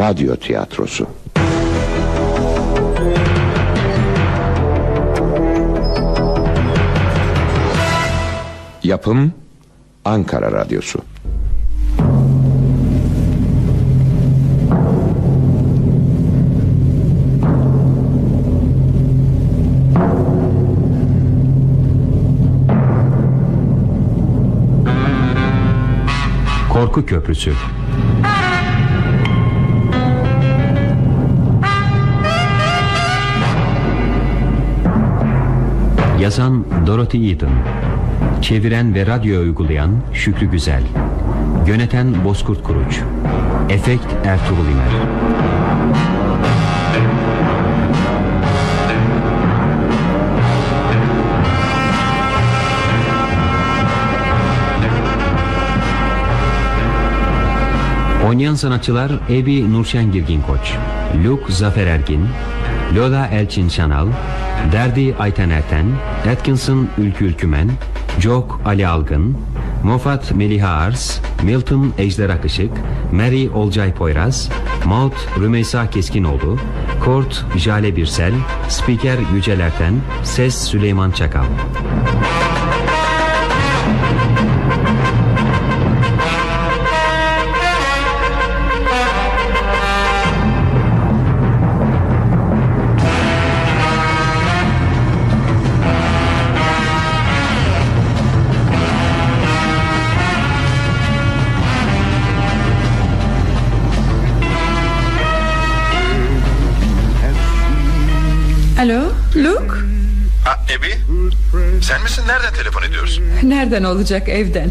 Radyo tiyatrosu. Yapım Ankara Radyosu. Korku Köprüsü Yazan Dorothy Eaton. Çeviren ve radyo uygulayan Şükrü Güzel. Yöneten Bozkurt Kuruç. Efekt Ertuğrul İmer. Oynayan sanatçılar Ebi Nurşen Girgin Koç Luke Zafer Ergin Lola Elçin Şanal Derdi Ayten Erten Atkinson Ülkü Ülkümen Jok Ali Algın Moffat Meliha Ars Milton Ejder Akışık Mary Olcay Poyraz Maut Rümeysa Keskinoğlu Kort Jale Birsel Spiker Yücel Erten Ses Süleyman Çakal Alo Luke? Ha Ebi? Sen misin? Nereden telefon ediyorsun? Nereden olacak evden?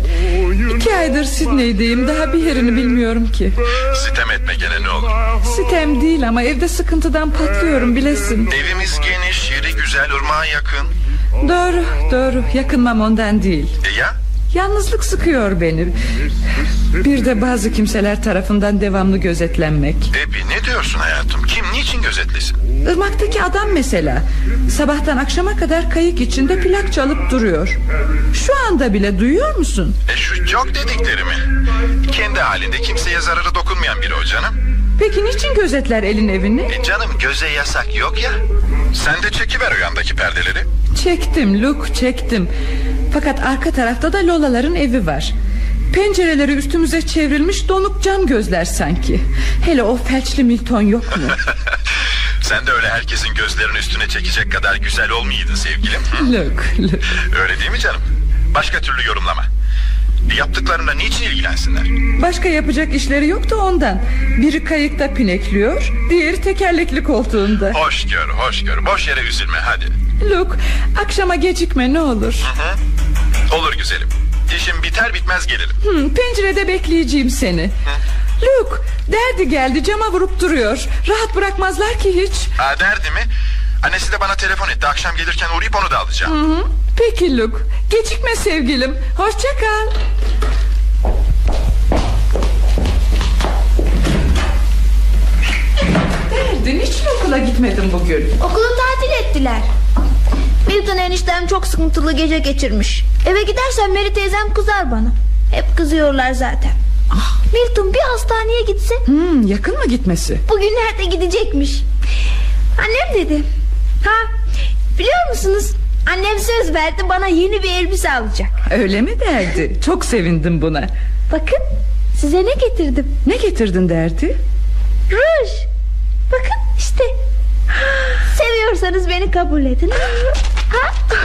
İki aydır Sidney'deyim Daha bir yerini bilmiyorum ki. Sitem etme gene ne olur. Sitem değil ama evde sıkıntıdan patlıyorum bilesin. Evimiz geniş yeri güzel ırmağa yakın. Doğru doğru. Yakınmam ondan değil. E ya? Yalnızlık sıkıyor beni. Bir de bazı kimseler tarafından devamlı gözetlenmek. Ebi ne diyorsun hayatım? Kim niçin gözetlesin Irmaktaki adam mesela Sabahtan akşama kadar kayık içinde plak çalıp duruyor. Şu anda bile duyuyor musun? E şu çok dediklerimi Kendi halinde kimseye zararı dokunmayan biri o canım. Peki niçin gözetler elin evini? E canım göze yasak yok ya. Sen de çekiver o yandaki perdeleri. Çektim Luke çektim. Fakat arka tarafta da Lolaların evi var. Pencereleri üstümüze çevrilmiş donuk cam gözler sanki. Hele o felçli Milton yok mu? Sen de öyle herkesin gözlerini üstüne çekecek kadar güzel olmayaydın sevgilim Hı? Luke, Luke Öyle değil mi canım? Başka türlü yorumlama. Yaptıklarına niçin ilgilensinler? Başka yapacak işleri yok da ondan. Biri kayıkta pinekliyor Diğeri tekerlekli koltuğunda. Hoş gör hoş gör. Boş yere üzülme hadi. Luke akşama gecikme ne olur. Hı? Olur güzelim. İşim biter bitmez gelirim. Hı, Pencerede bekleyeceğim seni Luke derdi geldi cama vurup duruyor. Rahat bırakmazlar ki hiç. Ha derdi mi? Annesi de bana telefon etti. Akşam gelirken uğrayıp onu da alacağım. Hı, Peki Luke. Gecikme sevgilim. Hoşça kal. Derdi niçin okula gitmedin bugün? Okulu tatil ettiler. Milton eniştem çok sıkıntılı gece geçirmiş. Eve gidersem Mary teyzem kızar bana. Hep kızıyorlar zaten. Milton bir hastaneye gitse Hmm, yakın mı gitmesi? bugünlerde gidecekmiş. Annem dedi. Ha biliyor musunuz? Annem söz verdi bana yeni bir elbise alacak. Öyle mi derdi? Çok sevindim buna. Bakın size ne getirdim. Ne getirdin derdi? Ruj. Bakın işte. Seviyorsanız beni kabul edin. Ha?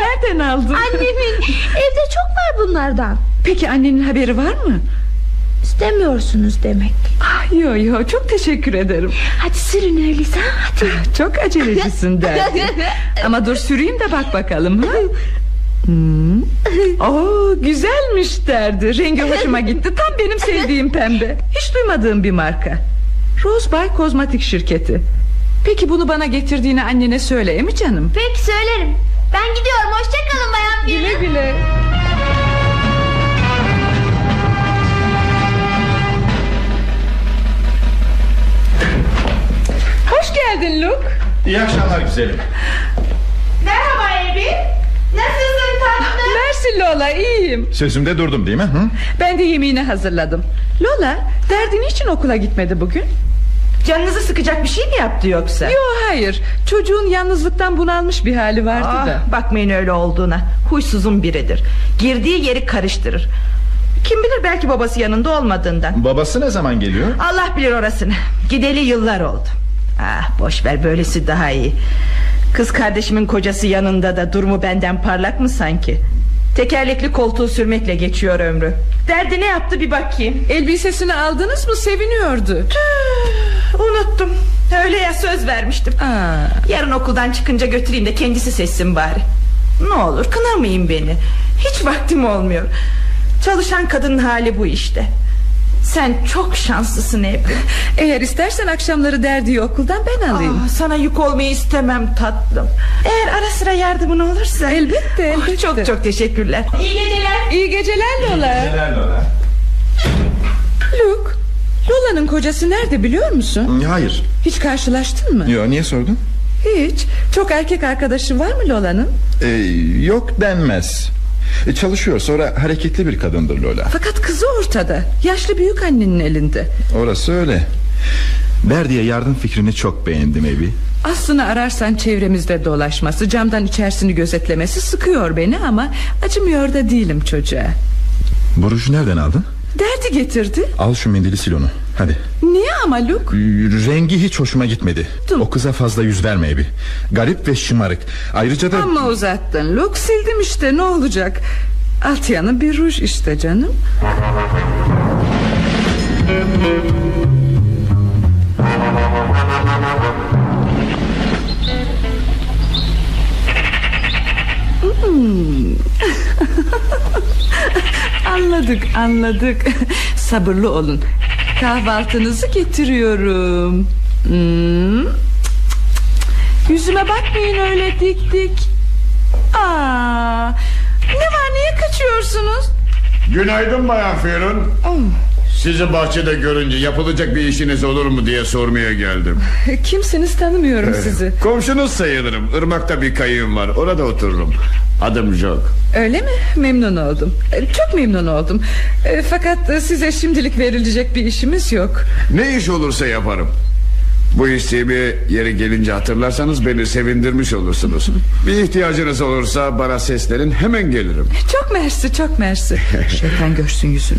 Nereden aldın? Annemin evde çok var bunlardan. Peki annenin haberi var mı? İstemiyorsunuz demek. Ah, yo yo çok teşekkür ederim. Hadi sürün öyleyse hadi. Çok acelecisin derdi. Ama dur süreyim de bak bakalım. Ha? Hmm. Oo, güzelmiş derdi. Rengi hoşuma gitti. Tam benim sevdiğim pembe. Hiç duymadığım bir marka. Rose Bay Kozmetik şirketi. Peki bunu bana getirdiğini annene söyle mi canım? Peki söylerim. Ben gidiyorum hoşçakalın bayan Güle güle. Hoş geldin Luke. İyi akşamlar güzelim Merhaba Ebi. Nasılsın tatlım? Mersi Lola iyiyim Sözümde durdum değil mi? Hı? Ben de yemeğini hazırladım Lola derdin için okula gitmedi bugün Canınızı sıkacak bir şey mi yaptı yoksa? Yok hayır çocuğun yalnızlıktan bunalmış bir hali vardı Ah, da bakmayın öyle olduğuna Huysuzun biridir Girdiği yeri karıştırır Kim bilir belki babası yanında olmadığından Babası ne zaman geliyor? Allah bilir orasını Gideli yıllar oldu Ah boş ver böylesi daha iyi. Kız kardeşimin kocası yanında da durumu benden parlak mı sanki? Tekerlekli koltuğu sürmekle geçiyor ömrü. Derdi ne yaptı bir bakayım. Elbisesini aldınız mı? Seviniyordu. Tüh, Unuttum. Öyle ya söz vermiştim. Aa, Yarın okuldan çıkınca götüreyim de kendisi seçsin bari. Ne olur kınamayın beni. Hiç vaktim olmuyor. Çalışan kadının hali bu işte Sen çok şanslısın Ebru. Eğer istersen akşamları derdiği okuldan ben alayım. Aa, Sana yük olmayı istemem tatlım. Eğer ara sıra yardımın olursa. Elbette, Oh, elbette. Çok çok teşekkürler. İyi geceler. İyi geceler Lola. Lola. Luke Lola'nın kocası nerede biliyor musun? Hayır. Hiç karşılaştın mı? Yo niye sordun? Hiç. Çok erkek arkadaşı var mı Lola'nın? Ee, yok denmez. E, çalışıyor sonra hareketli bir kadındır Lola. Fakat kızı ortada Yaşlı büyük annenin elinde Orası öyle. Berdi'ye yardım fikrini çok beğendim Ebi. Aslını ararsan çevremizde dolaşması Camdan içerisini gözetlemesi sıkıyor beni Ama acımıyor da değilim çocuğa Bu ruju nereden aldın? Derdi getirdi Al şu mendili sil onu. Hadi. Niye ama Luke Rengi hiç hoşuma gitmedi. Dur. O kıza fazla yüz verme Ebi. Garip ve şımarık. Ayrıca da... Ama uzattın Luke sildim işte ne olacak Alt yanı bir ruj işte canım Hmm. Anladık anladık Sabırlı olun Kahvaltınızı getiriyorum. Hmm. Yüzüme bakmayın öyle dik dik. Aa, Ne var niye kaçıyorsunuz? Günaydın Bayan Ferun Sizi bahçede görünce yapılacak bir işiniz olur mu diye sormaya geldim. Kimsiniz tanımıyorum sizi. Komşunuz sayılırım. Irmak'ta bir kayığım var. Orada otururum Adım Jock Öyle mi? Memnun oldum. E, Çok memnun oldum. E, Fakat e, size şimdilik verilecek bir işimiz yok. Ne iş olursa yaparım. Bu isteğimi yeri gelince hatırlarsanız beni sevindirmiş olursunuz. Bir ihtiyacınız olursa bana seslerin hemen gelirim. Çok mersi çok mersi. Şeytan görsün yüzünü.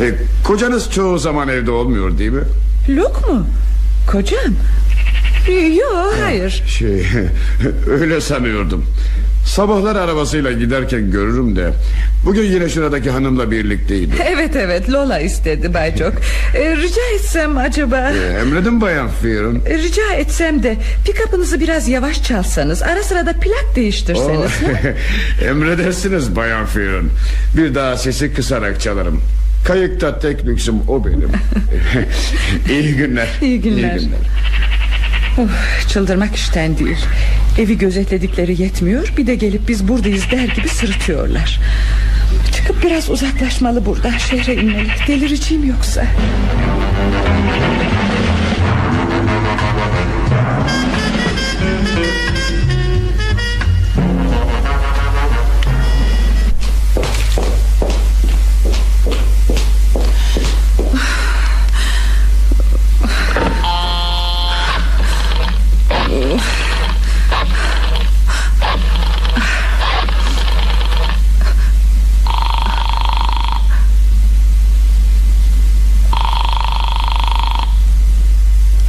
E, Kocanız çoğu zaman evde olmuyor değil mi? Luke mu? Kocam? Yok hayır. Şey öyle sanıyordum Sabahlar arabasıyla giderken görürüm de Bugün yine şuradaki hanımla birlikteydi Evet evet Lola istedi Bay Çok E, Rica etsem acaba? Ee, Emredin bayan Fear'ın. E, Rica etsem de pikapınızı biraz yavaş çalsanız Ara sırada plak değiştirseniz. Ha? Emredersiniz bayan Fear'ın. Bir daha sesi kısarak çalarım. Kayıkta tek lüksüm o benim. İyi günler. İyi günler. İyi günler. Of, çıldırmak işten değil Evi gözetledikleri yetmiyor. Bir de gelip biz buradayız der gibi sırıtıyorlar. Çıkıp biraz uzaklaşmalı buradan Şehre inmeli. Delireceğim yoksa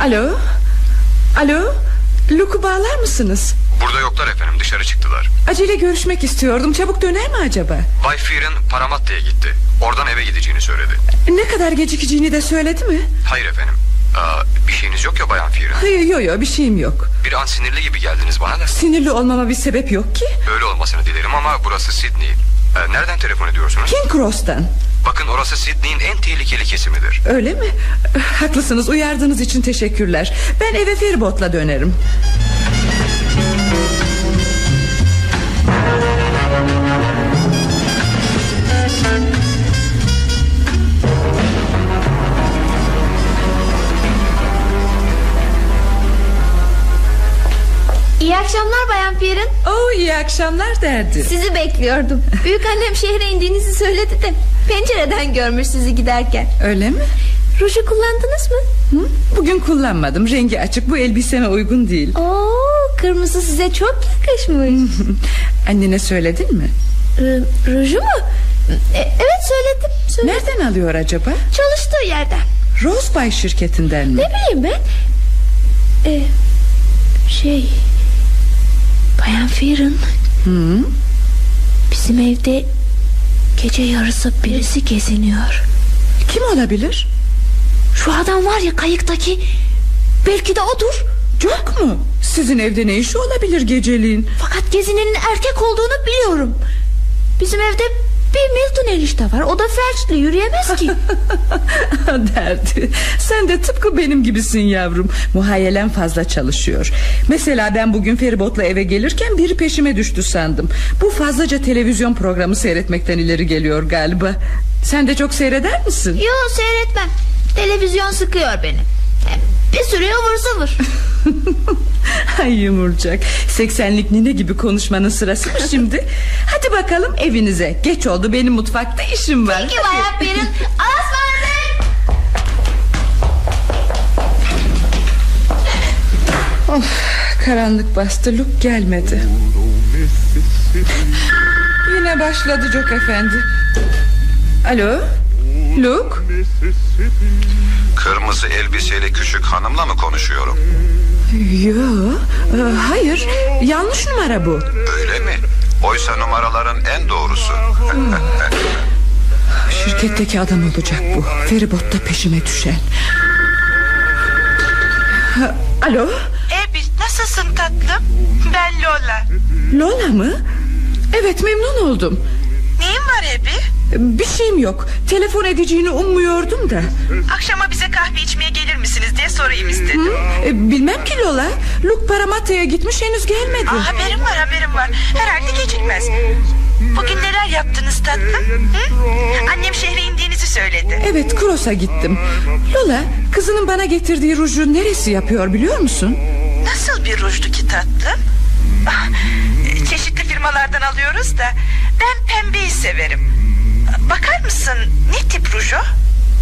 Alo? Alo? Luke'u bağlar mısınız? Burada yoklar efendim dışarı çıktılar. Acele görüşmek istiyordum. Çabuk döner mi acaba? Bay Fear'ın Paramatta'ya gitti. Oradan eve gideceğini söyledi. Ne kadar gecikeceğini de söyledi mi? Hayır efendim. Aa, Bir şeyiniz yok ya Bayan Fear'ın. Hayır yok yok bir şeyim yok. Bir an sinirli gibi geldiniz bana da. Sinirli olmama bir sebep yok ki. Öyle olmasını dilerim ama burası Sydney Ee, Nereden telefon ediyorsunuz? King Cross'tan. Bakın orası Sydney'in en tehlikeli kesimidir. Öyle mi? Haklısınız uyardığınız için teşekkürler. Ben eve feribotla dönerim akşamlar Bayan Pierin. Oo iyi akşamlar derdi. Sizi bekliyordum. Büyük annem şehre indiğinizi söyledi de pencereden görmüş sizi giderken. Öyle mi? Ruju kullandınız mı? Hı? Bugün kullanmadım. Rengi açık. Bu elbiseme uygun değil. Oo, kırmızı size çok yakışmış. Annene söyledin mi? R- ruju mu? E, evet söyledim, söyledim. Nereden alıyor acaba? Çalıştığı yerden. Rose Bay şirketinden mi? Ne bileyim ben. Ee, şey... Bayan Fearon. Hı? Bizim evde gece yarısı birisi geziniyor. Kim olabilir? Şu adam var ya kayıktaki. Belki de odur. Yok mu? Sizin evde ne işi olabilir geceliğin? Fakat gezinenin erkek olduğunu biliyorum. Bizim evde bir Milton enişte var. O da felçli yürüyemez ki. Derdi. Sen de tıpkı benim gibisin yavrum. Muhayyelen fazla çalışıyor. Mesela ben bugün feribotla eve gelirken biri peşime düştü sandım. Bu fazlaca televizyon programı seyretmekten ileri geliyor galiba. Sen de çok seyreder misin? Yok seyretmem. Televizyon sıkıyor beni. Bir sürü ıvır zıvır. Ay yumurcak. Seksenlik nine gibi konuşmanın sırası mı şimdi? Hadi bakalım evinize. Geç oldu benim mutfakta işim var. Peki bayan Perin. Aslanım. Of, karanlık bastı Luke gelmedi Yine başladı Jok efendi Alo Luke Kırmızı elbiseli küçük hanımla mı konuşuyorum? Yo e, Hayır yanlış numara bu Öyle mi? Oysa numaraların en doğrusu. Şirketteki adam olacak bu Feribotta peşime düşen Ha, Alo Ebi nasılsın tatlım? Ben Lola. Lola mı? Evet memnun oldum Neyin var Ebi? Bir şeyim yok Telefon edeceğini ummuyordum da Akşama bize kahve içmeye gelir misiniz diye sorayım istedim. Hı? E, bilmem ki Lola Luke Paramatta'ya gitmiş henüz gelmedi Aa, haberim var haberim var. Herhalde gecikmez. Bugün neler yaptınız tatlım? Hı? Annem şehre indiğinizi söyledi. Evet Kros'a gittim Lola kızının bana getirdiği ruju neresi yapıyor biliyor musun? Nasıl bir rujdu ki tatlım? Ah, Çeşitli firmalardan alıyoruz da ben pembeyi severim. Bakar mısın? Ne tip ruj o?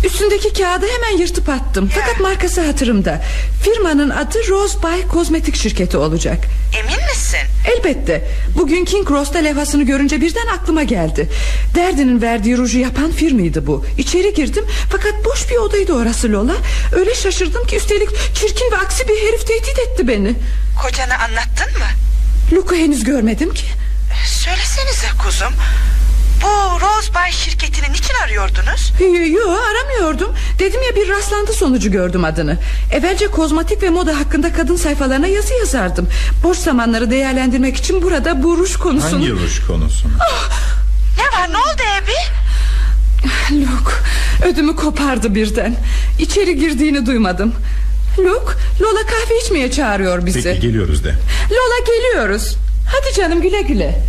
Üstündeki kağıdı hemen yırtıp attım. Fakat markası hatırımda. Firmanın adı Rose Bay Kozmetik şirketi olacak. Emin misin? Elbette. Bugün King Ross'ta levhasını görünce birden aklıma geldi. Derdinin verdiği ruju yapan firmaydı bu. İçeri girdim fakat boş bir odaydı orası Lola. Öyle şaşırdım ki üstelik çirkin ve aksi bir herif tehdit etti beni. Kocana anlattın mı? Luke'u henüz görmedim ki. Söylesenize kuzum. Bu Rose Bay şirketini niçin arıyordunuz? Yo aramıyordum. Dedim ya bir rastlantı sonucu gördüm adını. Evvelce kozmetik ve moda hakkında kadın sayfalarına yazı yazardım. Boş zamanları değerlendirmek için burada bu ruj konusunu Hangi ruj konusunu? Ne var ne oldu Ebi? Luke ödümü kopardı birden. İçeri girdiğini duymadım. Luke Lola kahve içmeye çağırıyor bizi. Peki geliyoruz de. Lola geliyoruz. Hadi canım güle güle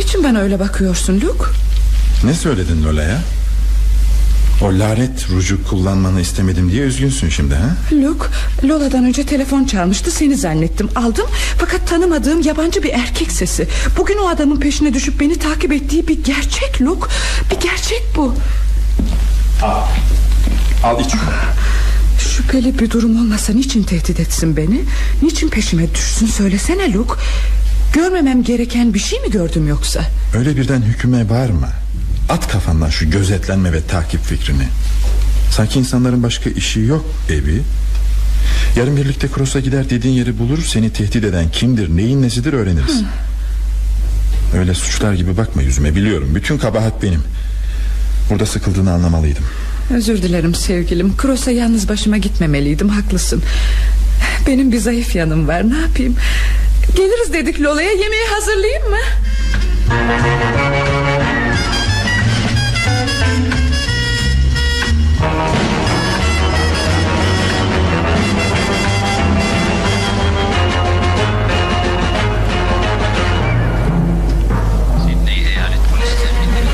Niçin bana öyle bakıyorsun Luke? Ne söyledin Lola'ya? O lanet ruju kullanmanı istemedim diye üzgünsün şimdi ha? Luke Lola'dan önce telefon çalmıştı seni zannettim. Aldım fakat tanımadığım yabancı bir erkek sesi. Bugün o adamın peşine düşüp beni takip ettiği bir gerçek Luke. Bir gerçek bu. Al. Al iç. Şüpheli bir durum olmasa niçin tehdit etsin beni? Niçin peşime düşsün? Söylesene Luke Görmemem gereken bir şey mi gördüm yoksa? Öyle birden hüküme bağırma At kafandan şu gözetlenme ve takip fikrini. Sanki insanların başka işi yok evi. Yarın birlikte Cross'a gider dediğin yeri bulur Seni tehdit eden kimdir neyin nesidir öğreniriz. Öyle suçlar gibi bakma yüzüme biliyorum. Bütün kabahat benim. Burada sıkıldığını anlamalıydım. Özür dilerim sevgilim. Kroos'a yalnız başıma gitmemeliydim haklısın. Benim bir zayıf yanım var ne yapayım Geliriz dedik Lola'ya yemeği hazırlayayım mı?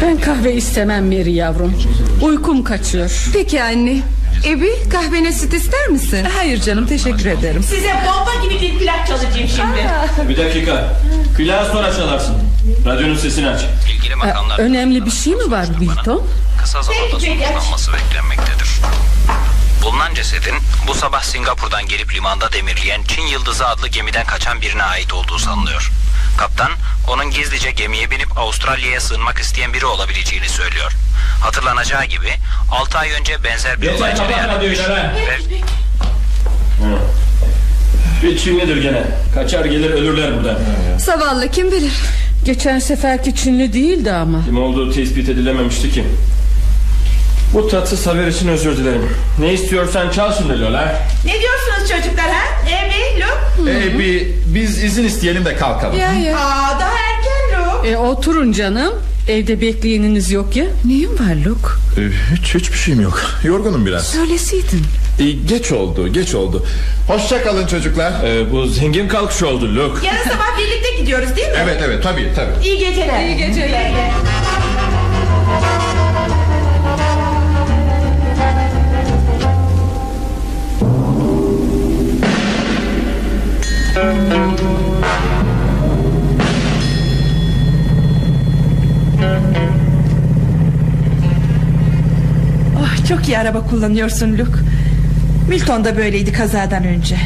Ben kahve istemem Mary yavrum. Uykum kaçıyor. Peki anne Ebi kahvene süt ister misin? Hayır canım teşekkür ederim. Size bomba gibi bir plak çalacağım şimdi. Bir dakika. Plağı sonra çalarsın. Radyonun sesini aç. İlgili makamlar Önemli bir şey mi var Wilton? kısa zamanda sonuçlanması beklenmektedir. Bulunan cesedin bu sabah Singapur'dan gelip limanda demirleyen Çin Yıldızı adlı gemiden kaçan birine ait olduğu sanılıyor. Kaptan onun gizlice gemiye binip Avustralya'ya sığınmak isteyen biri olabileceğini söylüyor. Hatırlanacağı gibi 6 ay önce benzer bir olay cereyan Bir Çinlidir gene. Kaçar gelir ölürler burada. Zavallı kim bilir. Geçen seferki Çinli değildi ama. Kim olduğu tespit edilememişti ki. Bu tatsız haber için özür dilerim. Ne istiyorsan çal şimdi Lola. Ne diyorsunuz çocuklar ha? Ebi, Luke? Bir, biz izin isteyelim de kalkalım. Ya ya. Aa, daha erken Luke. E, oturun canım. Evde bekleyeniniz yok ya. Neyin var Luke? Ee, hiç hiçbir şeyim yok. Yorgunum biraz. Söyleseydin. Ee, geç oldu, geç oldu. Hoşça kalın çocuklar. Ee, bu zengin kalkış oldu Luke. Yarın sabah birlikte gidiyoruz değil mi? Evet evet tabii tabii. İyi geceler. İyi geceler. Oh, çok iyi araba kullanıyorsun Luke. Milton da böyleydi kazadan önce.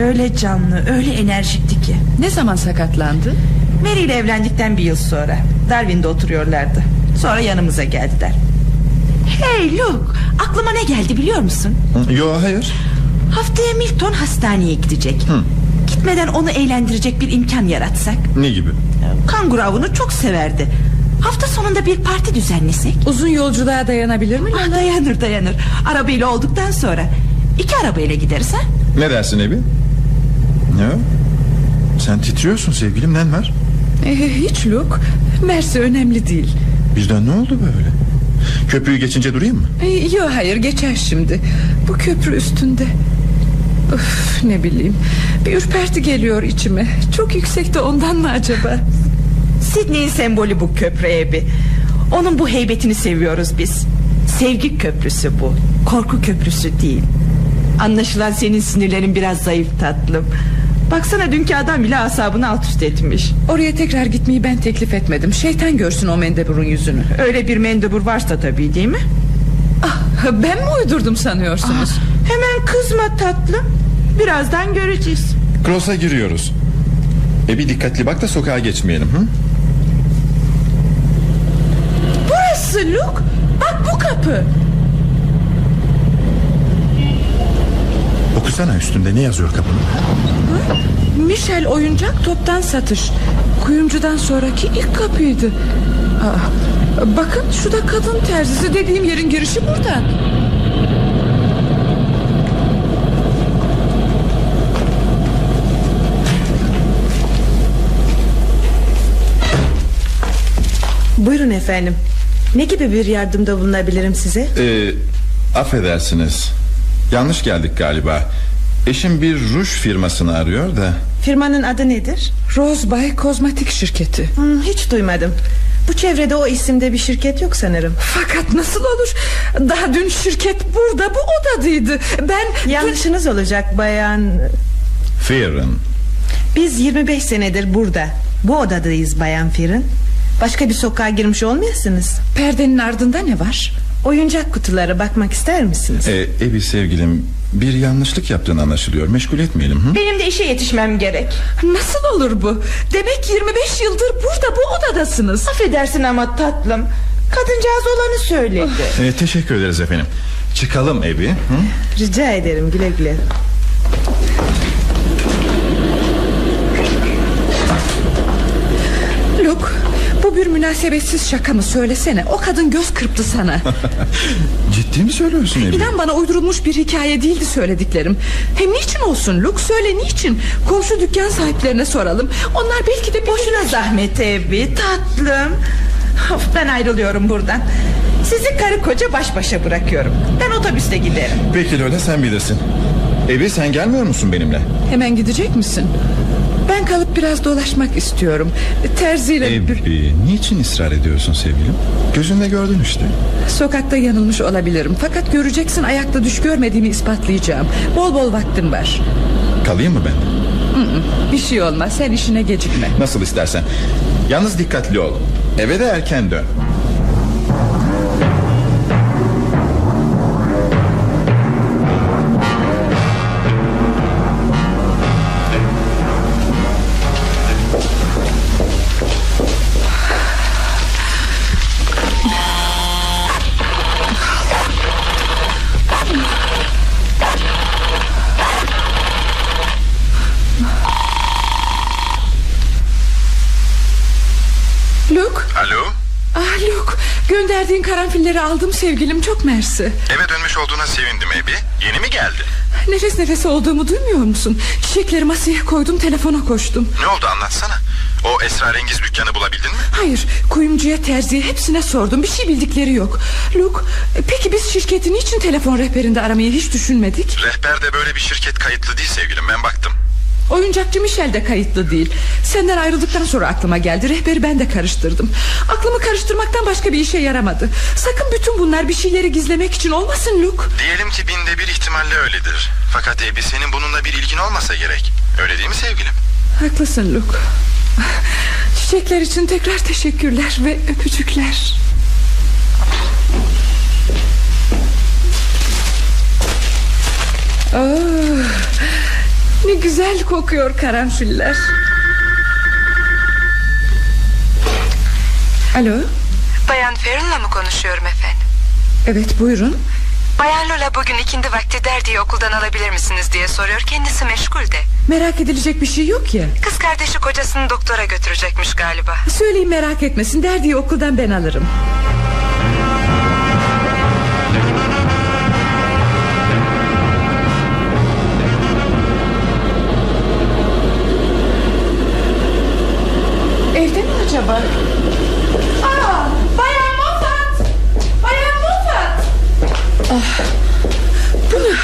Öyle canlı, öyle enerjikti ki. Ne zaman sakatlandı? Mary ile evlendikten bir yıl sonra Darwin'de oturuyorlardı Sonra yanımıza geldiler Hey Luke aklıma ne geldi biliyor musun Hı, Yo hayır. Haftaya Milton hastaneye gidecek Gitmeden onu eğlendirecek bir imkan yaratsak Ne gibi? Kanguru avını çok severdi Hafta sonunda bir parti düzenlesek Uzun yolculuğa dayanabilir mi? ah, Dayanır dayanır Arabayla olduktan sonra İki arabayla gideriz ha Ne dersin Ebi? Ne? Sen titriyorsun sevgilim nen var? Ee, hiç Luke. Mersi önemli değil. Birden ne oldu böyle? Köprüyü geçince durayım mı? Ee, yok hayır geçer şimdi. Bu köprü üstünde. Öf, ne bileyim. Bir ürperti geliyor içime. Çok yüksekte ondan mı acaba? Sidney'in sembolü bu köprü ebi Onun bu heybetini seviyoruz biz Sevgi köprüsü bu Korku köprüsü değil Anlaşılan senin sinirlerin biraz zayıf tatlım Baksana dünkü adam bile asabını alt üst etmiş Oraya tekrar gitmeyi ben teklif etmedim. Şeytan görsün o mendeburun yüzünü. Öyle bir mendebur varsa tabii değil mi? Ah, ben mi uydurdum sanıyorsunuz? Ah, hemen kızma tatlım Birazdan göreceğiz Cross'a giriyoruz. Ebi dikkatli bak da sokağa geçmeyelim. Hı? Burası Luke. Bak bu kapı. Okusana üstünde ne yazıyor kapının? Michel oyuncak toptan satış. Kuyumcudan sonraki ilk kapıydı. Aa, bakın şu da kadın terzisi dediğim yerin girişi buradan. Buyurun efendim. Ne gibi bir yardımda bulunabilirim size? Ee, affedersiniz. Yanlış geldik galiba. Eşim bir ruj firmasını arıyor da. Firmanın adı nedir? Rose Bay Kozmetik şirketi. Hmm, hiç duymadım. Bu çevrede o isimde bir şirket yok sanırım. Fakat nasıl olur? Daha dün şirket burada bu odadaydı. Ben Yanlışınız olacak bayan. Fearon. Biz 25 senedir burada. Bu odadayız bayan Firin. Başka bir sokağa girmiş olmayasınız. Perdenin ardında ne var? Oyuncak kutulara bakmak ister misiniz? Ee, Ebi sevgilim bir yanlışlık yaptığın anlaşılıyor. Meşgul etmeyelim. Hı? Benim de işe yetişmem gerek Nasıl olur bu? Demek 25 yıldır burada bu odadasınız. Affedersin ama tatlım Kadıncağız olanı söyledi Ee, teşekkür ederiz efendim. Çıkalım Ebi. Hı? Rica ederim güle güle. Luke bu bir münasebetsiz şaka mı? Söylesene. O kadın göz kırptı sana. Ciddi mi söylüyorsun Ebi? İnan bana uydurulmuş bir hikaye değildi söylediklerim. Hem niçin olsun? Luke söyle niçin? Komşu dükkan sahiplerine soralım. Onlar belki de Boşuna zahmet. Ebi tatlım. Of, Ben ayrılıyorum buradan. Sizi karı koca baş başa bırakıyorum. Ben otobüste giderim. Peki Lola sen bilirsin. Ebi sen gelmiyor musun benimle? Hemen gidecek misin Ben kalıp biraz dolaşmak istiyorum. Terziyle Ebi niçin ısrar ediyorsun sevgilim? Gözünde gördün işte. Sokakta yanılmış olabilirim. Fakat göreceksin ayakta düş görmediğimi ispatlayacağım. Bol bol vaktim var. Kalayım mı ben Bir şey olmaz. Sen işine gecikme. Nasıl istersen. Yalnız dikkatli ol. Eve de erken dön karanfilleri aldım sevgilim çok mersi. Eve dönmüş olduğuna sevindim Ebi. Yeni mi geldi? Nefes nefese olduğumu duymuyor musun? Çiçekleri masaya koydum telefona koştum. Ne oldu anlatsana. O esrarengiz dükkanı bulabildin mi? Hayır kuyumcuya terziye hepsine sordum. Bir şey bildikleri yok. Luke peki biz şirketi niçin telefon rehberinde aramayı hiç düşünmedik? Rehberde böyle bir şirket kayıtlı değil sevgilim. Ben baktım Oyuncakçı Michel de kayıtlı değil. Senden ayrıldıktan sonra aklıma geldi. Rehberi ben de karıştırdım. Aklımı karıştırmaktan başka bir işe yaramadı. Sakın bütün bunlar bir şeyleri gizlemek için olmasın Luke. Diyelim ki binde bir ihtimalle öyledir. Fakat Ebi senin bununla bir ilgin olmasa gerek. Öyle değil mi sevgilim? Haklısın Luke. Çiçekler için tekrar teşekkürler ve öpücükler. Oh, ne güzel kokuyor karanfiller. Alo? Bayan Farron'la mı konuşuyorum efendim? Evet buyurun. Bayan Lola bugün ikindi vakti derdiği okuldan alabilir misiniz diye soruyor. Kendisi meşgul de. Merak edilecek bir şey yok ya. Kız kardeşi kocasını doktora götürecekmiş galiba. Söyleyin merak etmesin. Derdiği okuldan ben alırım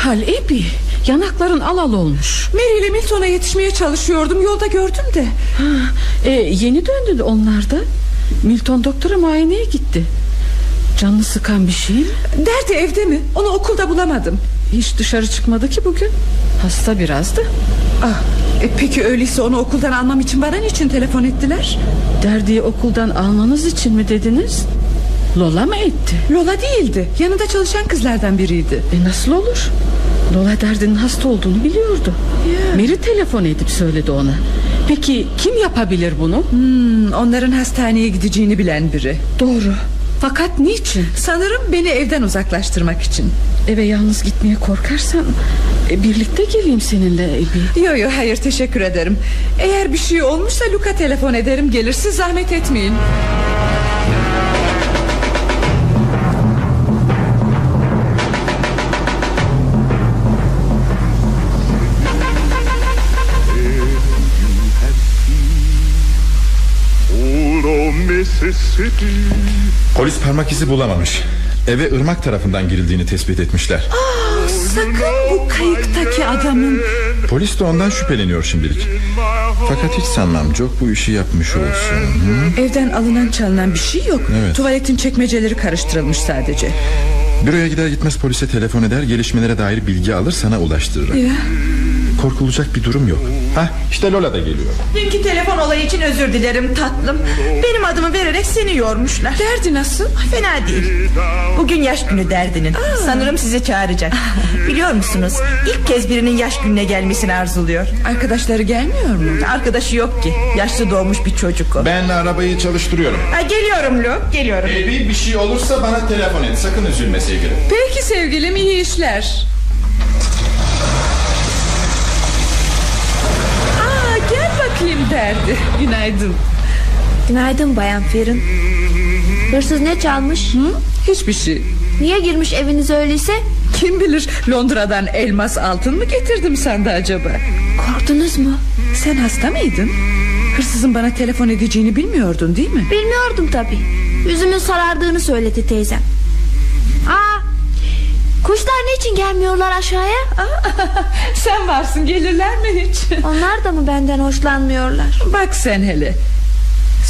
hal Ebi? Yanakların al al olmuş. Mary ile Milton'a yetişmeye çalışıyordum Yolda gördüm de ha, e, Yeni döndü onlar da Milton doktora muayeneye gitti Canını sıkan bir şey mi? Derdi evde mi? Onu okulda bulamadım Hiç dışarı çıkmadı ki bugün Hasta birazdı ah, e, Peki öyleyse onu okuldan almam için bana niçin telefon ettiler? Derdiği okuldan almanız için mi dediniz? Lola mı etti? Lola değildi yanında çalışan kızlardan biriydi E nasıl olur? Lola derdinin hasta olduğunu biliyordu Ya. Mary telefon edip söyledi ona Peki kim yapabilir bunu? Hmm, onların hastaneye gideceğini bilen biri Doğru Fakat niçin? Sanırım beni evden uzaklaştırmak için Eve yalnız gitmeye korkarsan e, Birlikte geleyim seninle Ebi Yo yo hayır teşekkür ederim Eğer bir şey olmuşsa Luka telefon ederim Gelir siz zahmet etmeyin Polis parmak izi bulamamış. Eve ırmak tarafından girildiğini tespit etmişler. Ah, Sakın bu kayıktaki adamın Polis de ondan şüpheleniyor şimdilik. Fakat hiç sanmam Çok bu işi yapmış olsun. Hı? Evden alınan çalınan bir şey yok. Evet. Tuvaletin çekmeceleri karıştırılmış sadece. Büroya gider gitmez polise telefon eder Gelişmelere dair bilgi alır sana ulaştırırım. Ya. Korkulacak bir durum yok. Hah işte Lola da geliyor. Dünkü telefon olayı için özür dilerim tatlım. Benim adımı vererek seni yormuşlar. Derdi nasıl? Fena değil. Bugün yaş günü derdinin. Sanırım sizi çağıracak. Biliyor musunuz? İlk kez birinin yaş gününe gelmesini arzuluyor. Arkadaşları gelmiyor mu? Arkadaşı yok ki. Yaşlı doğmuş bir çocuk o. Ben arabayı çalıştırıyorum. Ha, Geliyorum Luke geliyorum. Ebi bir şey olursa bana telefon et. Sakın üzülme sevgilim. Peki sevgilim iyi işler Aa, gel derdi Günaydın Günaydın Bayan Ferin Hırsız ne çalmış? Hı? Hiçbir şey Niye girmiş evinize öyleyse? Kim bilir Londra'dan elmas altın mı getirdim sende acaba? Korktunuz mu? Sen hasta mıydın? Hırsızın bana telefon edeceğini bilmiyordun değil mi? Bilmiyordum tabi Yüzümün sarardığını söyledi teyzem Kuşlar niçin gelmiyorlar aşağıya? Sen varsın gelirler mi hiç? Onlar da mı benden hoşlanmıyorlar? Bak sen hele.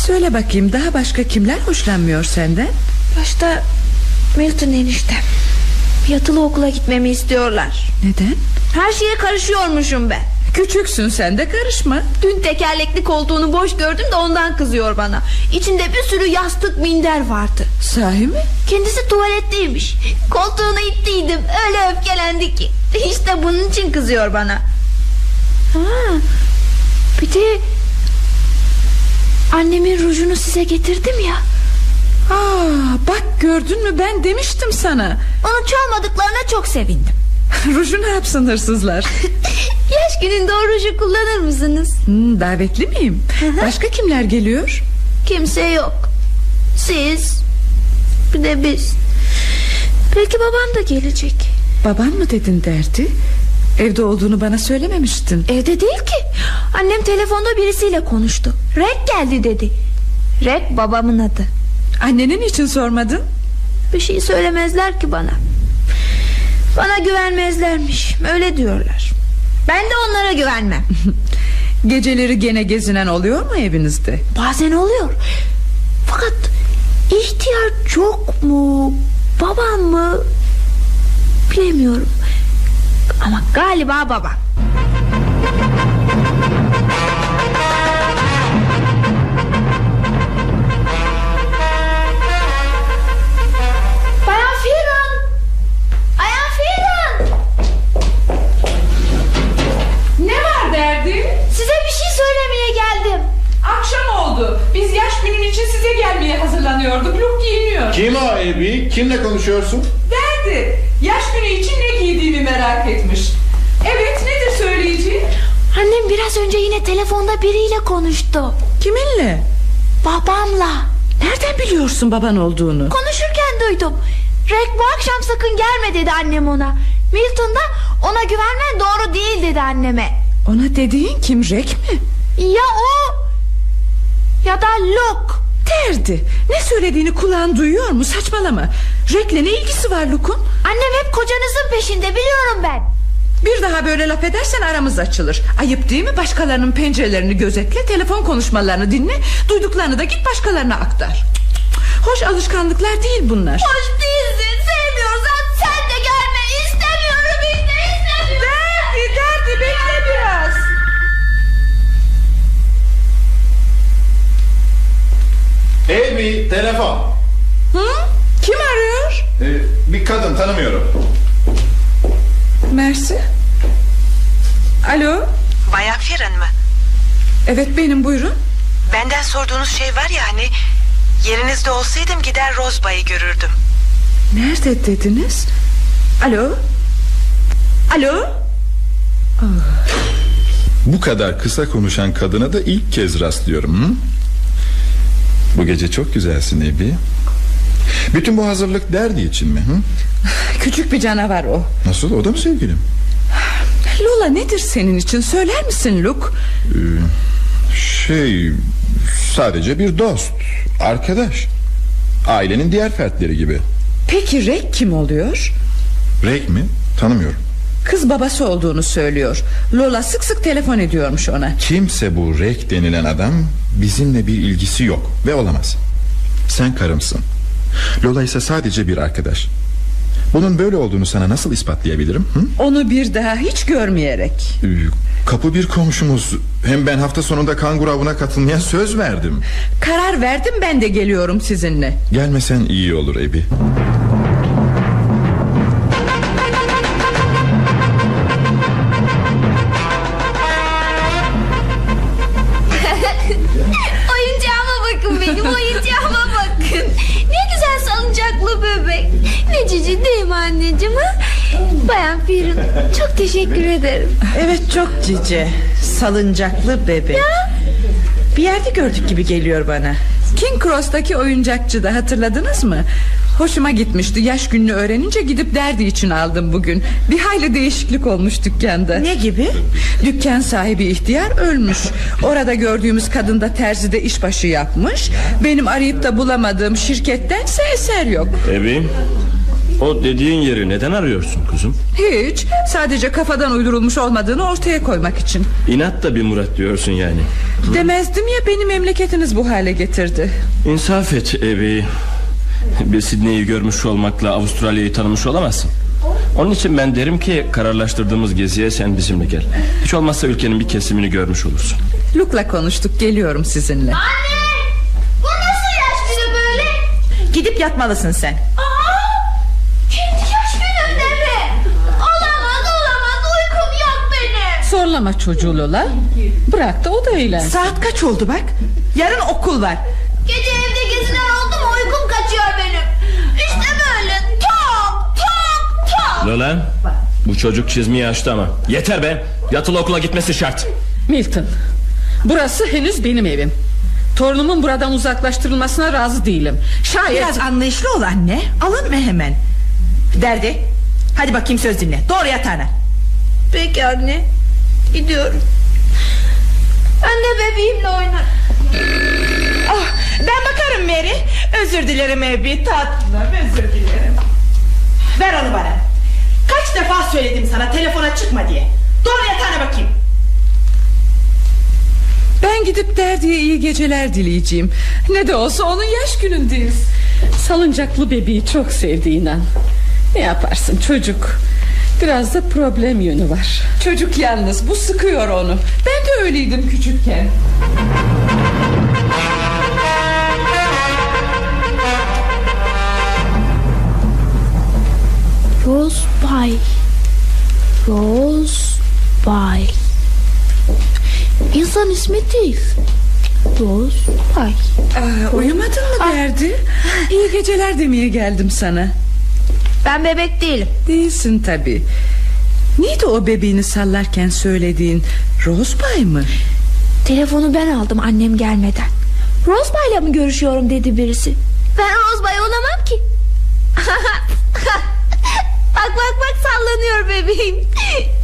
Söyle bakayım daha başka kimler hoşlanmıyor senden? Başta Milton eniştem. Yatılı okula gitmemi istiyorlar. Neden? Her şeye karışıyormuşum ben. Küçüksün sen de karışma. Dün tekerlekli koltuğunu boş gördüm de ondan kızıyor bana. İçinde bir sürü yastık minder vardı. Sahi mi? Kendisi tuvaletteymiş. Koltuğunu ittiydim. Öyle öfkelendi ki. İşte bunun için kızıyor bana. Ha, bir de annemin rujunu size getirdim ya. Aa, bak gördün mü ben demiştim sana. Onu çalmadıklarına çok sevindim. Ruju ne yapsın hırsızlar? Yaş gününde o ruju kullanır mısınız? Hmm, davetli miyim? Başka kimler geliyor? Kimse yok. Siz bir de biz. Belki babam da gelecek. Baban mı dedin derdi? Evde olduğunu bana söylememiştin. Evde değil ki. Annem telefonda birisiyle konuştu. Rek geldi dedi. Rek babamın adı. Annenin için sormadın? Bir şey söylemezler ki bana. Bana güvenmezlermiş. Öyle diyorlar. Ben de onlara güvenmem. Geceleri gene gezinen oluyor mu evinizde? Bazen oluyor. Fakat ihtiyar çok mu? Babam mı? Bilemiyorum. Ama galiba babam. İçin size gelmeye hazırlanıyorduk. Luke giyiniyor. Kim o Ebi? Kimle konuşuyorsun? Derdi. Yaş günü için ne giydiğimi merak etmiş. Evet nedir söyleyeceği? Annem biraz önce yine telefonda biriyle konuştu. Kiminle? Babamla. Nereden biliyorsun baban olduğunu? Konuşurken duydum. Rek bu akşam sakın gelme dedi annem ona. Milton da ona güvenmen doğru değil dedi anneme. Ona dediğin kim Rek mi? Ya o ya da Luke. Derdi. Ne söylediğini kulağın duyuyor mu? Saçmalama. Rek'le ne ilgisi var Luke'un? Annem hep kocanızın peşinde biliyorum ben. Bir daha böyle laf edersen aramız açılır. Ayıp değil mi? Başkalarının pencerelerini gözetle, telefon konuşmalarını dinle, duyduklarını da git başkalarına aktar. Hoş alışkanlıklar değil bunlar. Hoş değilsin. Ebi telefon. Hı? Kim arıyor? Ee, bir kadın tanımıyorum. Mersi. Alo. Bayan Firan mı? Evet benim buyurun. Benden sorduğunuz şey var ya hani Yerinizde olsaydım gider Rozba'yı görürdüm. Nerede dediniz? Alo? Alo? Bu kadar kısa konuşan kadına da ilk kez rastlıyorum hı? Bu gece çok güzelsin Ebi Bütün bu hazırlık derdi için mi? Hı? Küçük bir canavar o Nasıl o da mı sevgilim? Lola nedir senin için söyler misin Luke? Ee, şey sadece bir dost Arkadaş Ailenin diğer fertleri gibi Peki Rek kim oluyor? Rek mi? Tanımıyorum Kız babası olduğunu söylüyor. Lola sık sık telefon ediyormuş ona. Kimse bu Rek denilen adam Bizimle bir ilgisi yok Ve olamaz. Sen karımsın. Lola ise sadece bir arkadaş. Bunun böyle olduğunu sana nasıl ispatlayabilirim? Hı? Onu bir daha hiç görmeyerek. Ee, Kapı bir komşumuz. Hem ben hafta sonunda kangur avına katılmaya söz verdim. Karar verdim ben de geliyorum sizinle. Gelmesen iyi olur Ebi Evet çok cici Salıncaklı bebek Bir yerde gördük gibi geliyor bana. King Cross'taki oyuncakçıda hatırladınız mı? Hoşuma gitmişti. Yaş gününü öğrenince gidip derdi için aldım bugün. Bir hayli değişiklik olmuş dükkanda. Ne gibi? Dükkan sahibi ihtiyar ölmüş. Orada gördüğümüz kadın da terzide işbaşı yapmış. Benim arayıp da bulamadığım şirkettense eser yok. Ebi O dediğin yeri neden arıyorsun kuzum? Hiç sadece kafadan uydurulmuş olmadığını ortaya koymak için İnat da bir murat diyorsun yani. Demezdim ya beni memleketiniz bu hale getirdi İnsaf et evi. Bir Sidney'i görmüş olmakla Avustralya'yı tanımış olamazsın. Onun için ben derim ki kararlaştırdığımız geziye sen bizimle gel. Hiç olmazsa ülkenin bir kesimini görmüş olursun. Luke'la konuştuk geliyorum sizinle Bu nasıl yaş günü böyle? Gidip yatmalısın sen Zorlama çocuğu Lola. Bırak da o da eğlensin. Saat kaç oldu bak? Yarın okul var. Gece evde geziler oldu mu? Uykum kaçıyor benim. İşte böyle. Tok tok tok. Lola bu çocuk çizmeyi açtı ama. Yeter be. Yatılı okula gitmesi şart. Milton Burası henüz benim evim. Torunumun buradan uzaklaştırılmasına razı değilim. Şayet Biraz anlayışlı ol anne. Alınma hemen? Derdi. Hadi bakayım söz dinle. Doğru yatağına. Peki anne gidiyorum. De bebeğimle oynarım. Ah, Ben bakarım Mary. Özür dilerim Ebi tatlım Özür dilerim. Ver onu bana. Kaç defa söyledim sana telefona çıkma diye. Doğru yatağına bakayım. Ben gidip Derdi'ye iyi geceler dileyeceğim. Ne de olsa onun yaş günündeyiz. Salıncaklı bebeği çok sevdi inan. Ne yaparsın çocuk Biraz da problem yönü var Çocuk yalnız bu sıkıyor onu Ben de öyleydim küçükken Rose Bay. Rose Bay. İnsan ismi değil. Rose Bay. Aa, Uyumadın mı Derdi İyi geceler demeye geldim sana Ben bebek değilim. Değilsin tabi Neydi o bebeğini sallarken söylediğin Rosebay mı? Telefonu ben aldım annem gelmeden. Rose Bay'la mı görüşüyorum dedi birisi. Ben Rose Bay olamam ki. bak bak bak sallanıyor bebeğim.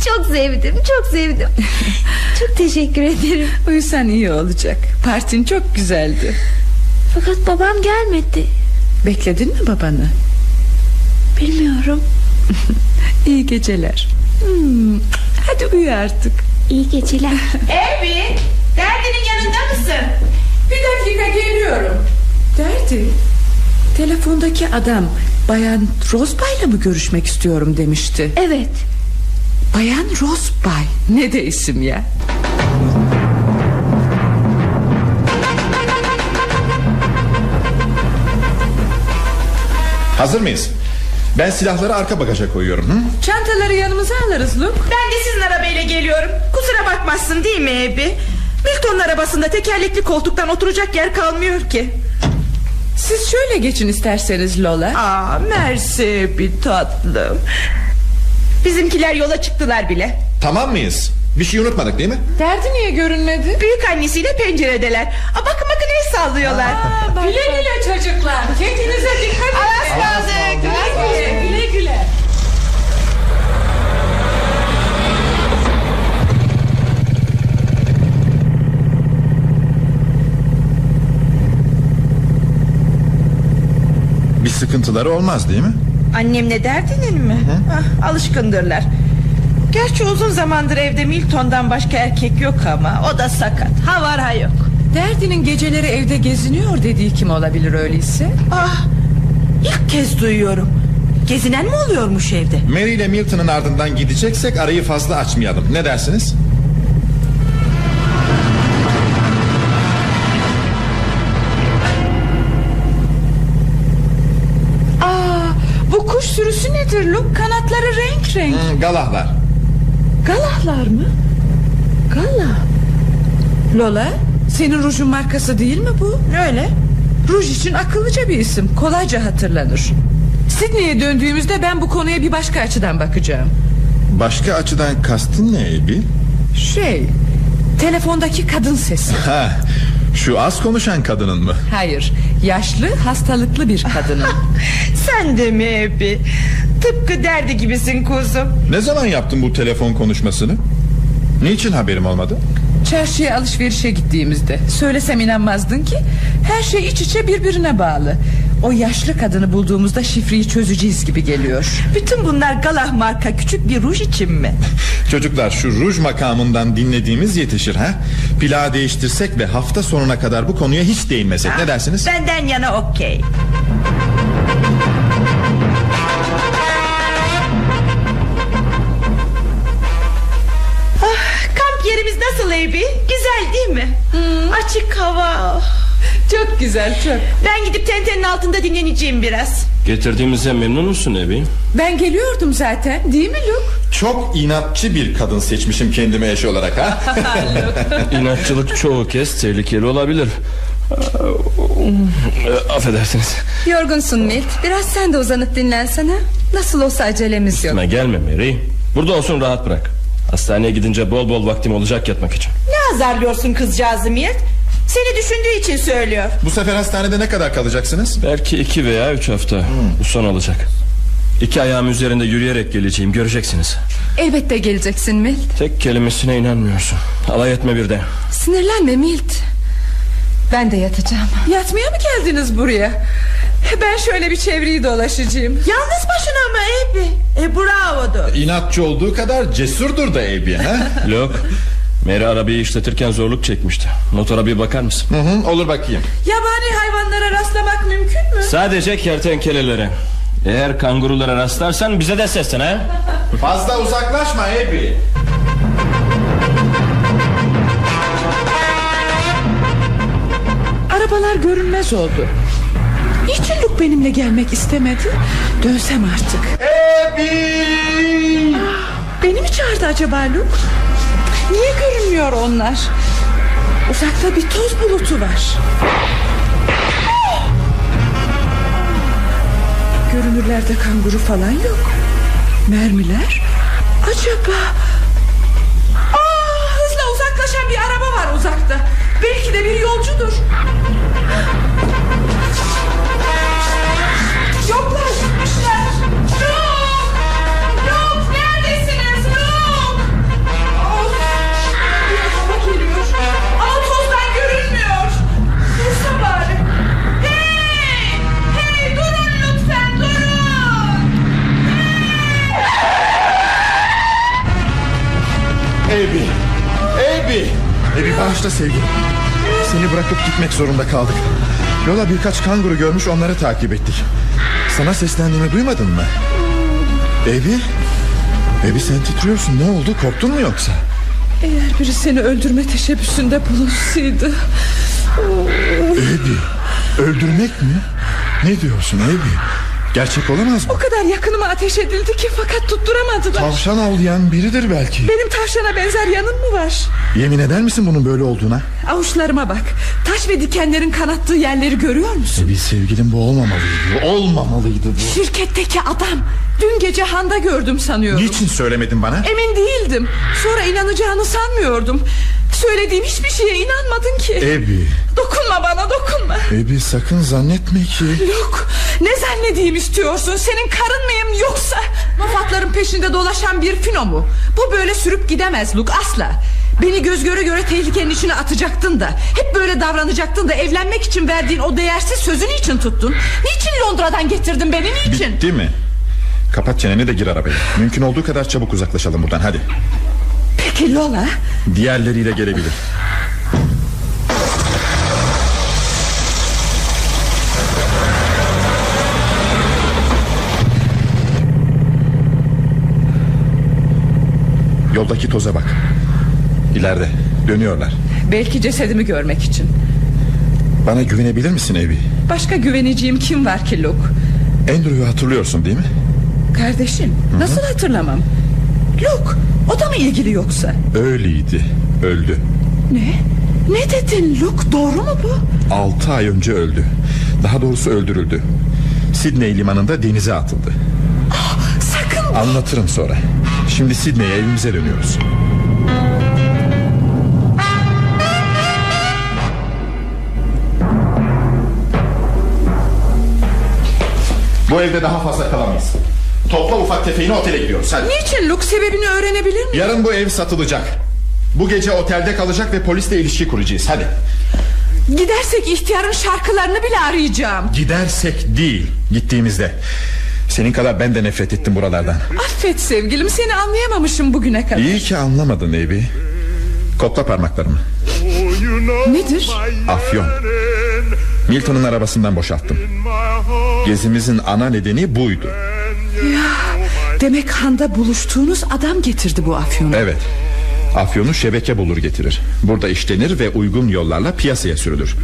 Çok sevdim çok sevdim. çok teşekkür ederim. Uyusan iyi olacak Partin çok güzeldi Fakat babam gelmedi. Bekledin mi babanı? Bilmiyorum. İyi geceler hmm, Hadi uyu artık İyi geceler. Ebi Derdinin yanında mısın Bir dakika geliyorum Derdi Telefondaki adam Bayan Rosbay'la mı görüşmek istiyorum demişti Evet. Bayan Rosbay Ne de isim ya Hazır mıyız? Ben silahları arka bagaja koyuyorum hı? Çantaları yanımıza alırız Luke. Ben de sizin arabayla geliyorum. Kusura bakmazsın değil mi Ebi Milton'un arabasında tekerlekli koltuktan oturacak yer kalmıyor ki. Siz şöyle geçin isterseniz Lola. Aa mersi bir tatlım. Bizimkiler yola çıktılar bile. Tamam mıyız? Bir şey unutmadık değil mi? Derdi niye görünmedi? Büyük annesiyle penceredeler. Aa, Bakın bakın el sallıyorlar Güle güle çocuklar. Kendinize dikkat edin. Aslandık Güle güle. Güle Bir sıkıntıları olmaz değil mi? Annemle derdinin mi? Ah, alışkındırlar Gerçi uzun zamandır evde Milton'dan başka erkek yok ama O da sakat ha var ha yok Derdi'nin geceleri evde geziniyor dediği kim olabilir öyleyse? Ah ilk kez duyuyorum Gezinen mi oluyormuş evde? Mary ile Milton'ın ardından gideceksek arayı fazla açmayalım. Ne dersiniz? Aa, bu kuş sürüsü nedir Luke? Kanatları renk renk. Hmm, galahlar. Galahlar mı? Gala. Lola, senin rujun markası değil mi bu? Öyle Ruj için akıllıca bir isim. Kolayca hatırlanır. Sydney'e döndüğümüzde ben bu konuya bir başka açıdan bakacağım. Başka açıdan kastın ne Ebi? Şey, telefondaki kadın sesi. Ha, şu az konuşan kadının mı? Hayır, yaşlı, hastalıklı bir kadının. Sen de mi Ebi? Tıpkı derdi gibisin kuzum Ne zaman yaptın bu telefon konuşmasını? Niçin haberim olmadı? Çarşıya alışverişe gittiğimizde Söylesem inanmazdın ki Her şey iç içe birbirine bağlı O yaşlı kadını bulduğumuzda şifreyi çözeceğiz gibi geliyor Bütün bunlar Galah marka küçük bir ruj için mi? Çocuklar şu ruj makamından dinlediğimiz yetişir ha Plağı değiştirsek ve hafta sonuna kadar bu konuya hiç değinmesek ne dersiniz? Benden yana okey Ah, kamp yerimiz nasıl Ebi? Güzel değil mi? Açık hava Çok güzel çok. Ben gidip tentenin altında dinleneceğim biraz. Getirdiğimize memnun musun Ebi? Ben geliyordum zaten değil mi Luke? Çok inatçı bir kadın seçmişim kendime eş olarak ha? İnatçılık çoğu kez tehlikeli olabilir. Ee, Affedersiniz. Yorgunsun Milt. Biraz sen de uzanıp dinlensene. Nasıl olsa acelemiz yok. Üstüme gelme Mary. Burada olsun rahat bırak. Hastaneye gidince bol bol vaktim olacak yatmak için. Ne azarlıyorsun kızcağızı Milt? Seni düşündüğü için söylüyor. Bu sefer hastanede ne kadar kalacaksınız? Belki iki veya üç hafta Bu son olacak. İki ayağım üzerinde yürüyerek geleceğim göreceksiniz. Elbette geleceksin Milt. Tek kelimesine inanmıyorsun. Alay etme bir de. Sinirlenme Milt. Ben de yatacağım. Yatmaya mı geldiniz buraya? Ben şöyle bir çevreyi dolaşacağım. Yalnız başına mı Ebi? E bravodur. İnatçı olduğu kadar cesurdur da Ebi ha? Mary arabayı işletirken zorluk çekmişti Motora bir bakar mısın? Hı hı, olur bakayım Yabani hayvanlara rastlamak mümkün mü? Sadece kertenkelelere Eğer kangurulara rastlarsan bize de seslen ha Fazla uzaklaşma Ebi Arabalar görünmez oldu Niçin Luke benimle gelmek istemedi? Dönsem artık Ebi Beni mi çağırdı acaba Luke? Niye görünmüyor onlar? Uzakta bir toz bulutu var. Görünürlerde kanguru falan yok. Mermiler? Acaba? Aa, Hızla uzaklaşan bir araba var uzakta. Belki de bir yolcudur Ebi. Ebi. Ebi bağışla sevgilim. Seni bırakıp gitmek zorunda kaldık. Yola birkaç kanguru görmüş onları takip ettik. Sana seslendiğimi duymadın mı? Ebi? Ebi sen titriyorsun. Ne oldu? Korktun mu yoksa? Eğer biri seni öldürme teşebbüsünde bulunsaydı Ebi öldürmek mi? Ne diyorsun Ebi? Gerçek olamaz mı? O kadar yakınıma ateş edildi ki fakat tutturamadılar Tavşan avlayan biridir belki Benim tavşana benzer yanım mı var? Yemin eder misin bunun böyle olduğuna? Avuçlarıma bak Taş ve dikenlerin kanattığı yerleri görüyor musun? Ebi sevgilim bu olmamalıydı Olmamalıydı bu Şirketteki adam Dün gece handa gördüm sanıyorum Niçin söylemedin bana? Emin değildim Sonra inanacağını sanmıyordum Söylediğim hiçbir şeye inanmadın ki. Ebi. Dokunma bana dokunma. Ebi sakın zannetme ki. Yok ne zannedeyim istiyorsun? Senin karın mıyım yoksa? Mafatların peşinde dolaşan bir fino mu? Bu böyle sürüp gidemez Luke asla. Beni göz göre göre tehlikenin içine atacaktın da Hep böyle davranacaktın da Evlenmek için verdiğin o değersiz sözü niçin tuttun? Niçin Londra'dan getirdin beni niçin? Bitti mi? Kapat çeneni de gir arabaya. Mümkün olduğu kadar çabuk uzaklaşalım buradan hadi Peki Lola Diğerleriyle gelebilir. Yoldaki toza bak. İleride. Dönüyorlar. Belki cesedimi görmek için. Bana güvenebilir misin Evi? Başka güveneceğim kim var ki Luke? Andrew'u hatırlıyorsun değil mi? Kardeşim nasıl hatırlamam Luke o da mı ilgili yoksa? Öyleydi öldü. Ne? Ne dedin? Luke doğru mu bu? Altı ay önce öldü. Daha doğrusu öldürüldü. Sidney limanında denize atıldı. Sakın! Anlatırım sonra. Şimdi Sidney'e evimize dönüyoruz. Bu evde daha fazla kalamayız Topla ufak tefeğini otele gidiyoruz hadi Niçin? Luke sebebini öğrenebilir miyim? Yarın bu ev satılacak. Bu gece otelde kalacak ve polisle ilişki kuracağız hadi. Gidersek ihtiyarın şarkılarını bile arayacağım. Gidersek değil Gittiğimizde. Senin kadar ben de nefret ettim buralardan. Affet sevgilim seni anlayamamışım bugüne kadar. İyi ki anlamadın Ebi Kopla parmaklarımı. Nedir? Afyon. Milton'un arabasından boşalttım. Gezimizin ana nedeni buydu demek handa buluştuğunuz adam getirdi bu afyonu. Evet. Afyonu şebeke bulur getirir. Burada işlenir ve uygun yollarla piyasaya sürülür.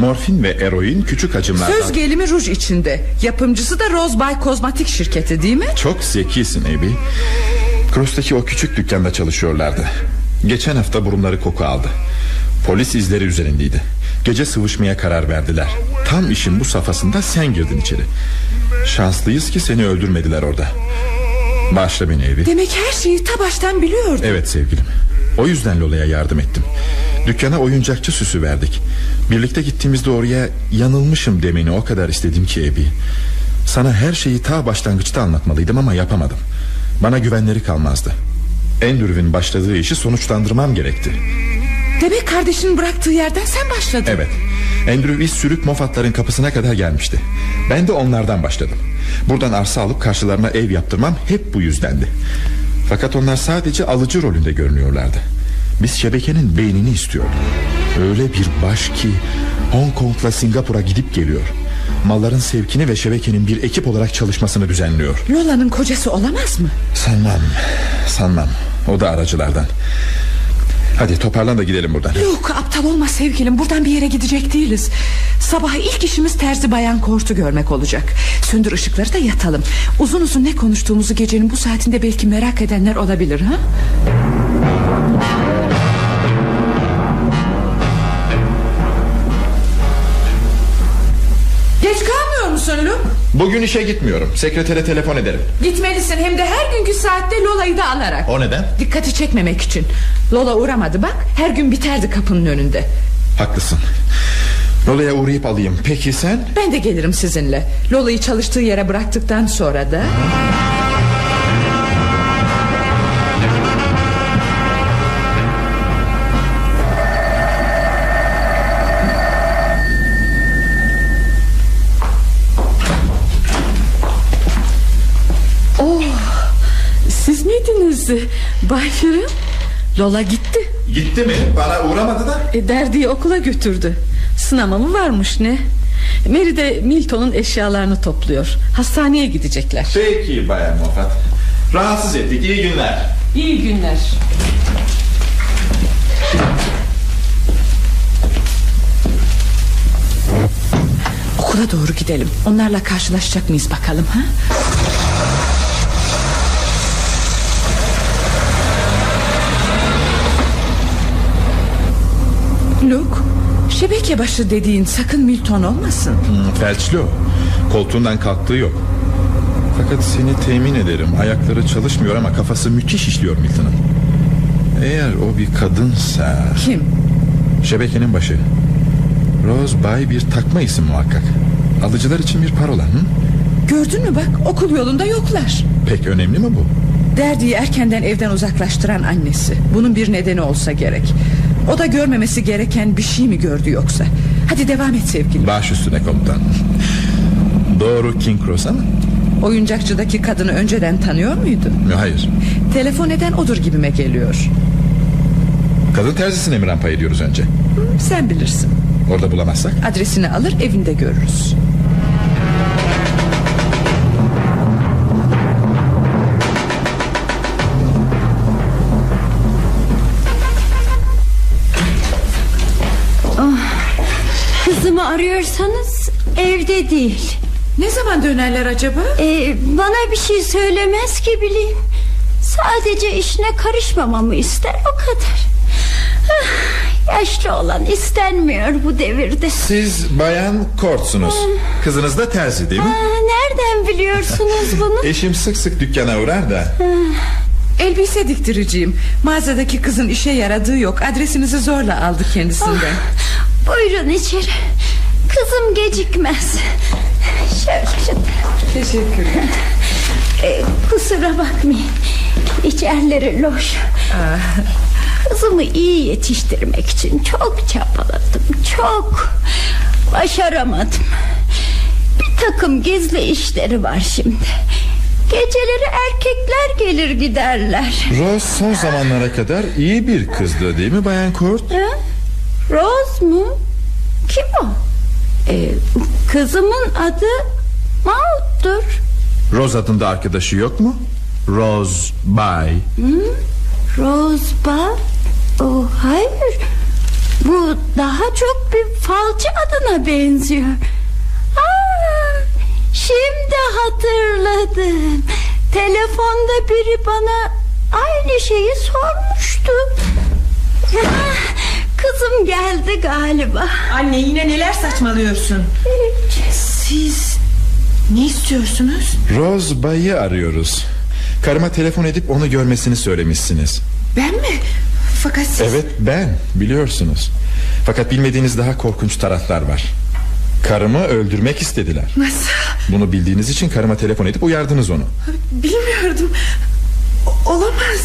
Morfin ve eroin küçük hacimlerden Söz gelimi ruj içinde. Yapımcısı da Rose Bay Kozmetik şirketi değil mi? Çok zekisin Ebi. Cross'taki o küçük dükkanda çalışıyorlardı. Geçen hafta burunları koku aldı. Polis izleri üzerindeydi. Gece sıvışmaya karar verdiler. Tam işin bu safhasında sen girdin içeri. Şanslıyız ki seni öldürmediler orada Bağışla beni Evi Demek her şeyi ta baştan biliyordun. Evet sevgilim. O yüzden Lola'ya yardım ettim. Dükkana oyuncakçı süsü verdik. Birlikte gittiğimizde oraya yanılmışım demeni o kadar istedim ki Ebi. Sana her şeyi ta başlangıçta anlatmalıydım ama yapamadım. Bana güvenleri kalmazdı. Andrew'in başladığı işi sonuçlandırmam gerekti. Demek kardeşinin bıraktığı yerden sen başladın. Evet. Andrew iş sürük mofatların kapısına kadar gelmişti. Ben de onlardan başladım Buradan arsa alıp karşılarına ev yaptırmam hep bu yüzdendi. Fakat onlar sadece alıcı rolünde görünüyorlardı. Biz şebekenin beynini istiyorduk. Öyle bir baş ki Hong Kong'la Singapur'a gidip geliyor. Malların sevkini ve şebekenin bir ekip olarak çalışmasını düzenliyor. Lola'nın kocası olamaz mı? Sanmam Sanmam. O da aracılardan Hadi toparlan da gidelim buradan. Yok aptal olma sevgilim. Buradan bir yere gidecek değiliz. Sabah ilk işimiz terzi bayan kortu görmek olacak. Söndür ışıkları da yatalım. Uzun uzun ne konuştuğumuzu gecenin bu saatinde Belki merak edenler olabilir ha? Bugün işe gitmiyorum. Sekretere telefon ederim. Gitmelisin. Hem de her günkü saatte Lola'yı da alarak. O neden? Dikkati çekmemek için. Lola uğramadı bak her gün biterdi kapının önünde. Haklısın. Lola'ya uğrayıp alayım. Peki sen? Ben de gelirim sizinle. Lola'yı çalıştığı yere bıraktıktan sonra da Bay Firin? Lola gitti. Gitti mi? Bana uğramadı da. E, derdiği okula götürdü. Sınama mı varmış ne? Mary de Milton'un eşyalarını topluyor. Hastaneye gidecekler. Peki Bayan Moffat. Rahatsız ettik. İyi günler. İyi günler. Okula doğru gidelim. Onlarla karşılaşacak mıyız bakalım ha? Luke Şebeke başı dediğin sakın Milton olmasın. Hmm, Felçli o. Koltuğundan kalktığı yok. Fakat seni temin ederim. Ayakları çalışmıyor ama kafası müthiş işliyor Milton'ın. Eğer o bir kadınsa Kim? Şebekenin başı. Rose Bay bir takma isim muhakkak. Alıcılar için bir parola hı? Gördün mü bak okul yolunda yoklar. Pek önemli mi bu? Derdi'yi erkenden evden uzaklaştıran annesi. Bunun bir nedeni olsa gerek O da görmemesi gereken bir şey mi gördü yoksa? Hadi devam et sevgilim. Baş üstüne komutan. Doğru King Cross'a mı? Oyuncakçıdaki kadını önceden tanıyor muydu? Hayır. Telefon eden odur gibime geliyor. Kadın terzisine mi rampa ediyoruz önce? Hı, Sen bilirsin. Orada bulamazsak? Adresini alır evinde görürüz arıyorsanız evde değil. Ne zaman dönerler acaba? Ee, bana bir şey söylemez ki bileyim. Sadece işine karışmamamı ister o kadar. Ah, yaşlı olan istenmiyor bu devirde. Siz bayan Kort'sunuz Kızınız da terzi değil mi? Aa, nereden biliyorsunuz bunu? Eşim sık sık dükkana uğrar da Elbise diktiriciyim Mağazadaki kızın işe yaradığı yok Adresinizi zorla aldı kendisinden Buyurun içeri. Kızım gecikmez. Şöyle canım. Teşekkürler. Ee, kusura bakmayın. İçerileri loş. Kızımı iyi yetiştirmek için çok çabaladım Çok Başaramadım Bir takım gizli işleri var şimdi Geceleri erkekler gelir giderler Rose son zamanlara kadar iyi bir kızdı değil mi Bayan Kurt? Ha? Rose mu? Ee, kızımın adı Maud'dur Rose adında arkadaşı yok mu? Rose Bay Hı? Rose Ba? Oh, hayır Bu daha çok bir falcı adına benziyor Aa, Şimdi hatırladım Telefonda biri bana aynı şeyi sormuştu Ah, Kızım geldi galiba. Anne yine neler saçmalıyorsun? Siz ne istiyorsunuz? Rose Bay'ı arıyoruz. Karıma telefon edip onu görmesini söylemişsiniz. Ben mi? Fakat siz Evet ben biliyorsunuz. Fakat bilmediğiniz daha korkunç taraflar var. Karımı öldürmek istediler. Nasıl? Bunu bildiğiniz için karıma telefon edip uyardınız onu. Bilmiyordum. O- Olamaz.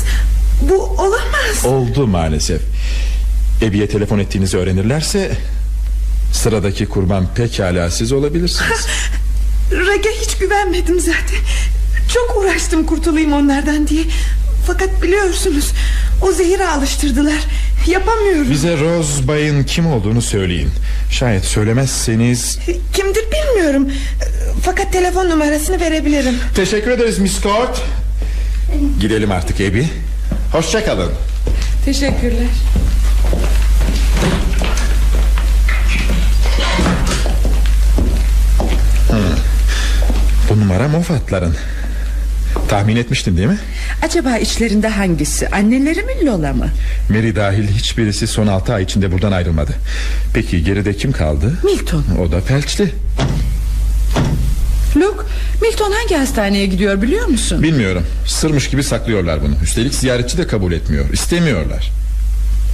Bu olamaz. Oldu maalesef Ebi'ye telefon ettiğinizi öğrenirlerse Sıradaki kurban pekala siz olabilirsiniz. Raga hiç güvenmedim zaten. Çok uğraştım kurtulayım onlardan diye. Fakat biliyorsunuz O zehire alıştırdılar. Yapamıyorum. Bize Rose Bay'ın kim olduğunu söyleyin. Şayet söylemezseniz Kimdir bilmiyorum. Fakat telefon numarasını verebilirim. Teşekkür ederiz Miss Court. Gidelim artık Ebi Hoşçakalın Teşekkürler numara Moffat'ların Tahmin etmiştin değil mi? Acaba içlerinde hangisi? Anneleri mi Lola mı? Mary dahil hiçbirisi son altı ay içinde buradan ayrılmadı. Peki geride kim kaldı? Milton. O da felçli. Luke Milton hangi hastaneye gidiyor biliyor musun? Bilmiyorum. Sırmış gibi saklıyorlar bunu. Üstelik ziyaretçi de kabul etmiyor. İstemiyorlar.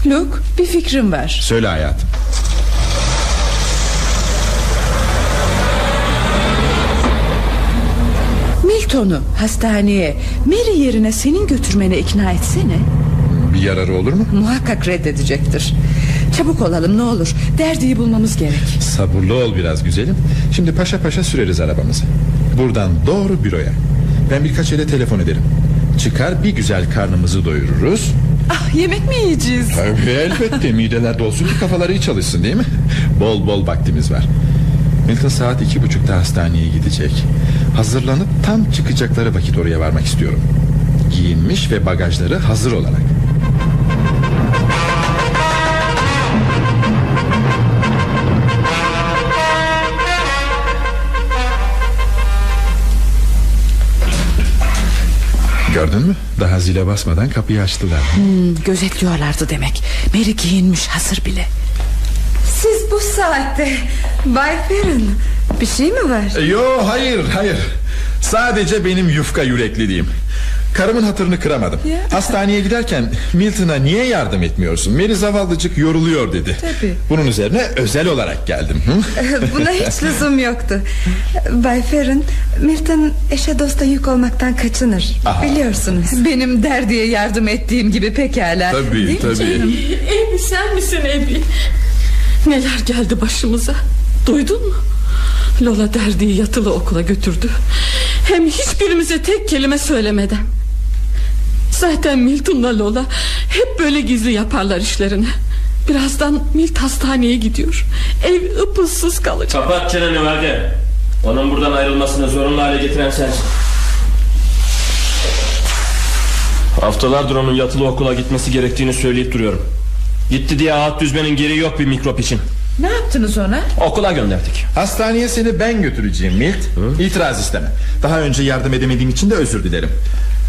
Luke bir fikrim var. Söyle hayatım Milton'u hastaneye. Mary yerine senin götürmene ikna etsene. Bir yararı olur mu? Muhakkak reddedecektir. Çabuk olalım ne olur. Derdiyi bulmamız gerek. Sabırlı ol biraz güzelim. Şimdi paşa paşa süreriz arabamızı. Buradan doğru büroya. Ben birkaç yere telefon ederim. Çıkar bir güzel karnımızı doyururuz. Ah yemek mi yiyeceğiz? Tabii elbette. Mideler dolsun ki kafaları iyi çalışsın değil mi? Bol bol vaktimiz var. Milton saat iki buçukta hastaneye gidecek Hazırlanıp tam çıkacakları vakit oraya varmak istiyorum. Giyinmiş ve bagajları hazır olarak. Gördün mü? Daha zile basmadan kapıyı açtılar. Hmm, Gözetliyorlardı demek. Mary giyinmiş hazır bile. Siz bu saatte Bay Ferrin Bir şey mi var? Yo hayır hayır. Sadece benim yufka yürekliliğim. Karımın hatırını kıramadım. Ya. Hastaneye giderken Milton'a niye yardım etmiyorsun? Mary zavallıcık yoruluyor dedi. Tabii. Bunun üzerine özel olarak geldim? Buna hiç lüzum yoktu. Bay Ferrin Milton eşe dosta yük olmaktan kaçınır. Aha. Biliyorsunuz. Benim derdiye yardım ettiğim gibi pekala. Tabii, Değil tabii. Ebi sen misin Ebi? Neler geldi başımıza? Duydun mu Lola derdiyi yatılı okula götürdü. Hem hiçbirimize tek kelime söylemeden Zaten Milton'la Lola Hep böyle gizli yaparlar işlerini. Birazdan Milt hastaneye gidiyor. Ev ıpıssız kalacak. Kapat çeneni Valide Onun buradan ayrılmasını zorunlu hale getiren sensin. Haftalardır onun yatılı okula gitmesi gerektiğini söyleyip duruyorum. Gitti diye ağıt düzmenin geri yok bir mikrop için Ne yaptınız ona? Okula gönderdik. Hastaneye seni ben götüreceğim Milt. İtiraz istemem Daha önce yardım edemediğim için de özür dilerim.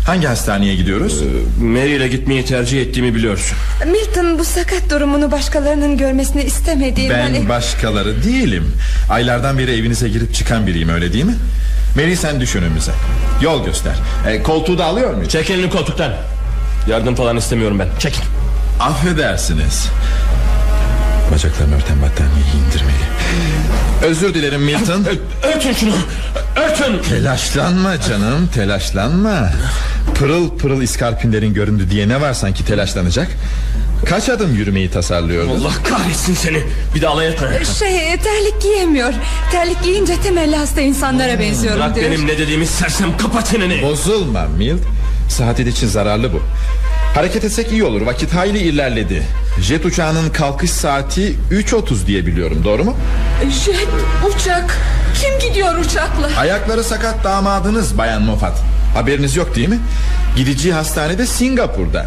Hangi hastaneye gidiyoruz? Ee, Mary ile gitmeyi tercih ettiğimi biliyorsun. Milton bu sakat durumunu başkalarının görmesini istemediğinden Ben başkaları değilim. Aylardan beri evinize girip çıkan biriyim öyle değil mi? Mary sen düş önümüze. Yol göster. E, Koltuğu da alıyor muyum? Çek elini koltuktan. Yardım falan istemiyorum ben. Çekin Affedersiniz Bacaklarını örten battaniyeyi indirmeli. Özür dilerim Milton. Örtün şunu. Örtün. Telaşlanma canım telaşlanma. Pırıl pırıl iskarpinlerin göründü diye ne var sanki telaşlanacak? Kaç adım yürümeyi tasarlıyordu? Allah kahretsin seni. Bir de alay etme Şey terlik giyemiyor. Terlik giyince temelli hasta insanlara benziyorum Bırak diyor. benim ne dediğimi sersem kapa çeneni. Bozulma Mild Saadet için zararlı bu Hareket etsek iyi olur. Vakit hayli ilerledi. Jet uçağının kalkış saati 3.30 diye biliyorum. Doğru mu? Jet uçak. Kim gidiyor uçakla? Ayakları sakat damadınız Bayan Moffat. Haberiniz yok değil mi? Gideceği hastanede Singapur'da.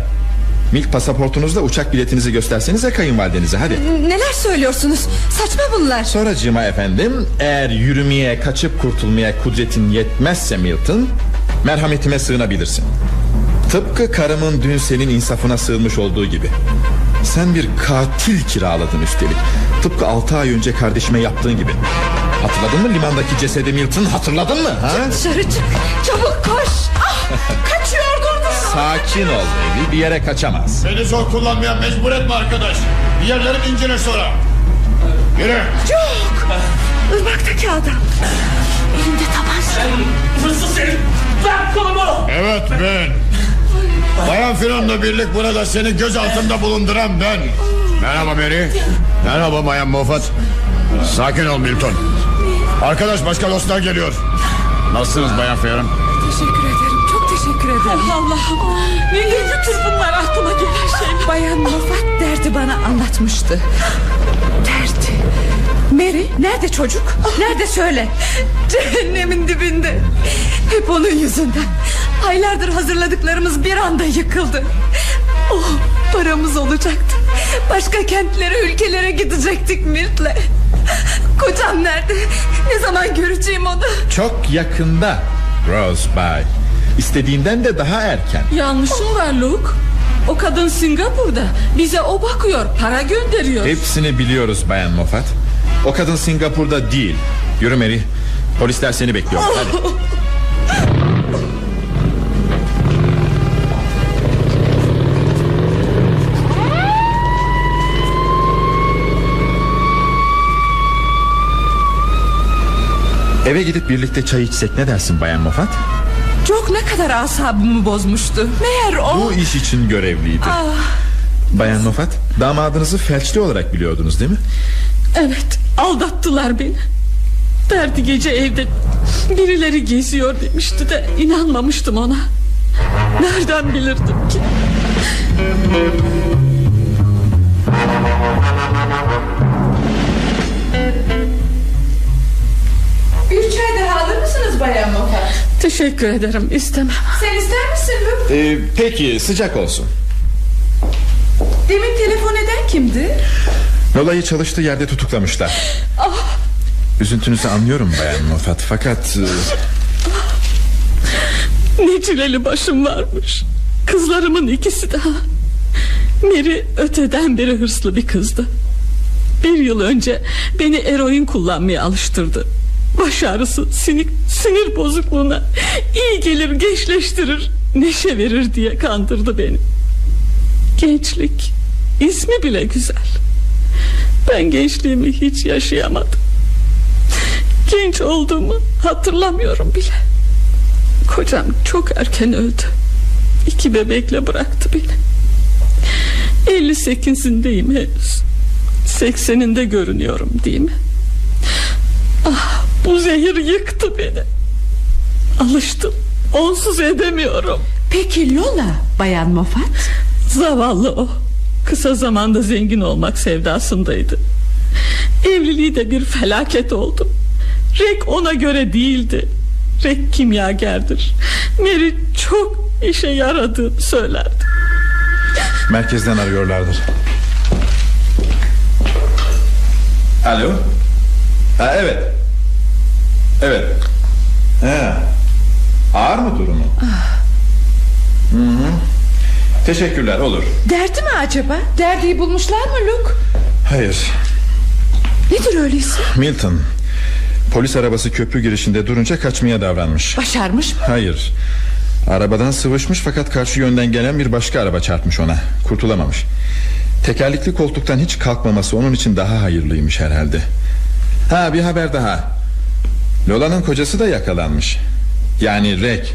Milk pasaportunuzla uçak biletinizi göstersenize kayınvalidenize. Hadi. Neler söylüyorsunuz? Saçma bunlar. Sonracığıma efendim Eğer yürümeye kaçıp kurtulmaya kudretin yetmezse Milton Merhametime sığınabilirsin Tıpkı karımın dün senin insafına sığınmış olduğu gibi. Sen bir katil kiraladın üstelik. Tıpkı altı ay önce kardeşime yaptığın gibi. Hatırladın mı limandaki cesedi Milton? Hatırladın mı? Ha? Dışarı çık. Çabuk koş. Ah, Kaçıyor durdun Sakin ol Evi bir yere kaçamaz. Beni zor kullanmaya mecbur etme arkadaş. Bir yerlerim incinir sonra. Yürü. Yok Irmaktaki adam. Elinde tabanca. Hırsız herif. Bırak kolumu. Evet ben Bayan Firon'la birlik burada seni göz altında bulunduran ben. Merhaba Mary. Merhaba Bayan Moffat. Sakin ol Milton. Arkadaş başka dostlar geliyor. Nasılsınız Bayan Firon? Teşekkür ederim. Çok teşekkür ederim. Allah'ım Neler bütün bunlar? Aklıma gelen şey. Bayan Moffat derdi bana anlatmıştı. Derdi. Mary nerede çocuk? Nerede söyle? Cehennemin dibinde. Hep onun yüzünden Aylardır hazırladıklarımız bir anda yıkıldı. Oh paramız olacaktı. Başka kentlere ülkelere gidecektik Mirt'le Kocam nerede? Ne zaman göreceğim onu? Çok yakında Rose Bay. İstediğinden de daha erken. Yanlışım var Luke. O kadın Singapur'da. Bize o bakıyor para gönderiyor. Hepsini biliyoruz Bayan Moffat. O kadın Singapur'da değil. Yürü Mary Polisler seni bekliyor. Hadi Eve gidip birlikte çay içsek ne dersin Bayan Moffat? Çok ne kadar asabımı bozmuştu. Meğer o Bu iş için görevliydi. Ah, Bayan Moffat damadınızı felçli olarak biliyordunuz değil mi? Evet aldattılar beni. Derdi gece evde Birileri geziyor demişti de inanmamıştım ona. Nereden bilirdim ki alır mısınız Bayan Moffat Teşekkür ederim istemem. Sen ister misin Luke? Ee, peki sıcak olsun. Demin telefon eden kimdi? Lola'yı çalıştığı yerde tutuklamışlar. Ah, Üzüntünüzü anlıyorum Bayan Moffat Fakat e, Ne çileli başım varmış. Kızlarımın ikisi daha. Mary öteden beri hırslı bir kızdı. Bir yıl önce Beni eroin kullanmaya alıştırdı Baş ağrısı sinik, sinir bozukluğuna iyi gelir gençleştirir Neşe verir diye kandırdı beni. Gençlik ismi bile güzel. Ben gençliğimi hiç yaşayamadım. Genç olduğumu hatırlamıyorum bile. Kocam çok erken öldü. İki bebekle bıraktı beni. 58'indeyim henüz. 80'inde görünüyorum değil mi? Ah bu zehir yıktı beni. Alıştım. Onsuz edemiyorum. Peki Lola Bayan Moffat? Zavallı o. Kısa zamanda zengin olmak sevdasındaydı. Evliliği de bir felaket oldu. Rek ona göre değildi. Rek kimyagerdir. Mary çok işe yaradığını söylerdi. Merkezden arıyorlardır. Alo. Ha, Evet Evet. Ha. Ağır mı durumu? Hı -hı. Teşekkürler olur. Derdi mi acaba? Derdiyi bulmuşlar mı Luke? Hayır. Nedir öyleyse? Milton Polis arabası köprü girişinde durunca kaçmaya davranmış. Başarmış mı? Hayır. Arabadan sıvışmış fakat karşı yönden gelen bir başka araba çarpmış ona. Kurtulamamış. Tekerlekli koltuktan hiç kalkmaması onun için daha hayırlıymış herhalde. Ha bir haber daha Lola'nın kocası da yakalanmış. Yani Rek.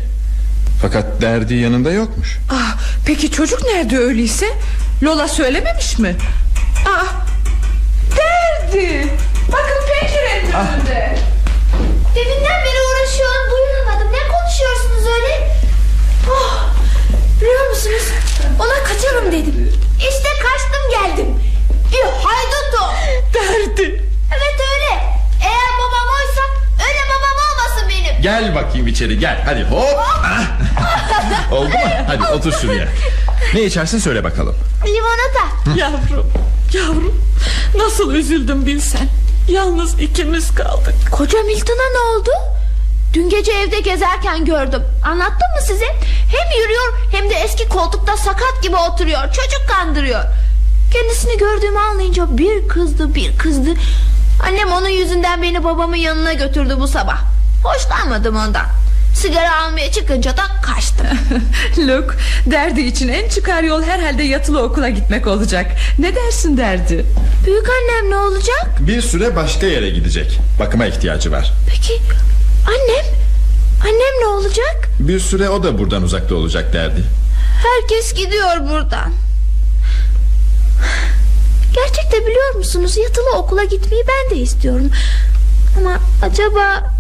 Fakat derdi yanında yokmuş. Ah, Peki çocuk nerede öyleyse? Lola söylememiş mi? Ah, Derdi. Bakın pencerenin ah. önünde. Deminden beri uğraşıyorum duyulmadım Ne konuşuyorsunuz öyle? Oh, Biliyor musunuz? Ona kaçarım dedim. İşte kaçtım geldim. Bir haydutu Derdi Evet öyle Eğer babam oysa öyle babam olmasın benim Gel bakayım içeri gel. Hadi hop. Oldu mu? Hadi otur şuraya. Ne içersin söyle bakalım. Limonata. Yavrum yavrum. Nasıl üzüldüm bilsen. Yalnız ikimiz kaldık. Koca Milton'a ne oldu? Dün gece evde gezerken gördüm. Anlattım mı size? Hem yürüyor hem de eski koltukta sakat gibi oturuyor. Çocuk kandırıyor. Kendisini gördüğümü anlayınca bir kızdı bir kızdı. Annem onun yüzünden beni babamın yanına götürdü bu sabah Hoşlanmadım ondan. Sigara almaya çıkınca da kaçtı Luke derdi için en çıkar yol herhalde yatılı okula gitmek olacak. Ne dersin derdi? Büyük annem ne olacak? Bir süre başka yere gidecek. Bakıma ihtiyacı var. Peki annem? Annem ne olacak? Bir süre o da buradan uzakta olacak derdi. Herkes gidiyor buradan. Gerçekte biliyor musunuz? Yatılı okula gitmeyi ben de istiyorum. Ama acaba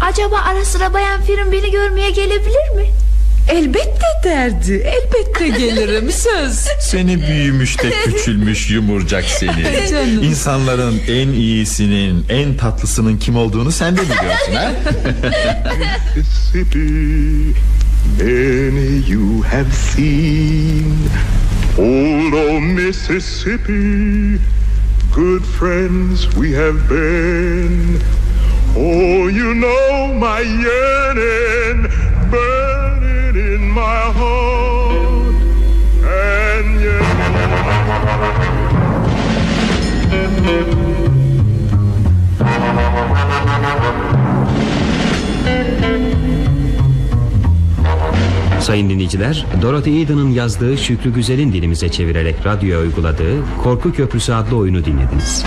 Acaba ara sıra bayan Firin beni görmeye gelebilir mi? Elbette derdi Elbette gelirim söz Seni büyümüş de küçülmüş yumurcak seni Canım. İnsanların en iyisinin En tatlısının kim olduğunu sen de biliyorsun ha? Mississippi, many you have seen. Old old Mississippi, good friends we have been. Oh, you know my yearning burning in my heart, and Sayın dinleyiciler, Dorothy Eden'ın yazdığı Şükrü Güzel'in dilimize çevirerek radyoya uyguladığı Korku Köprüsü adlı oyunu dinlediniz.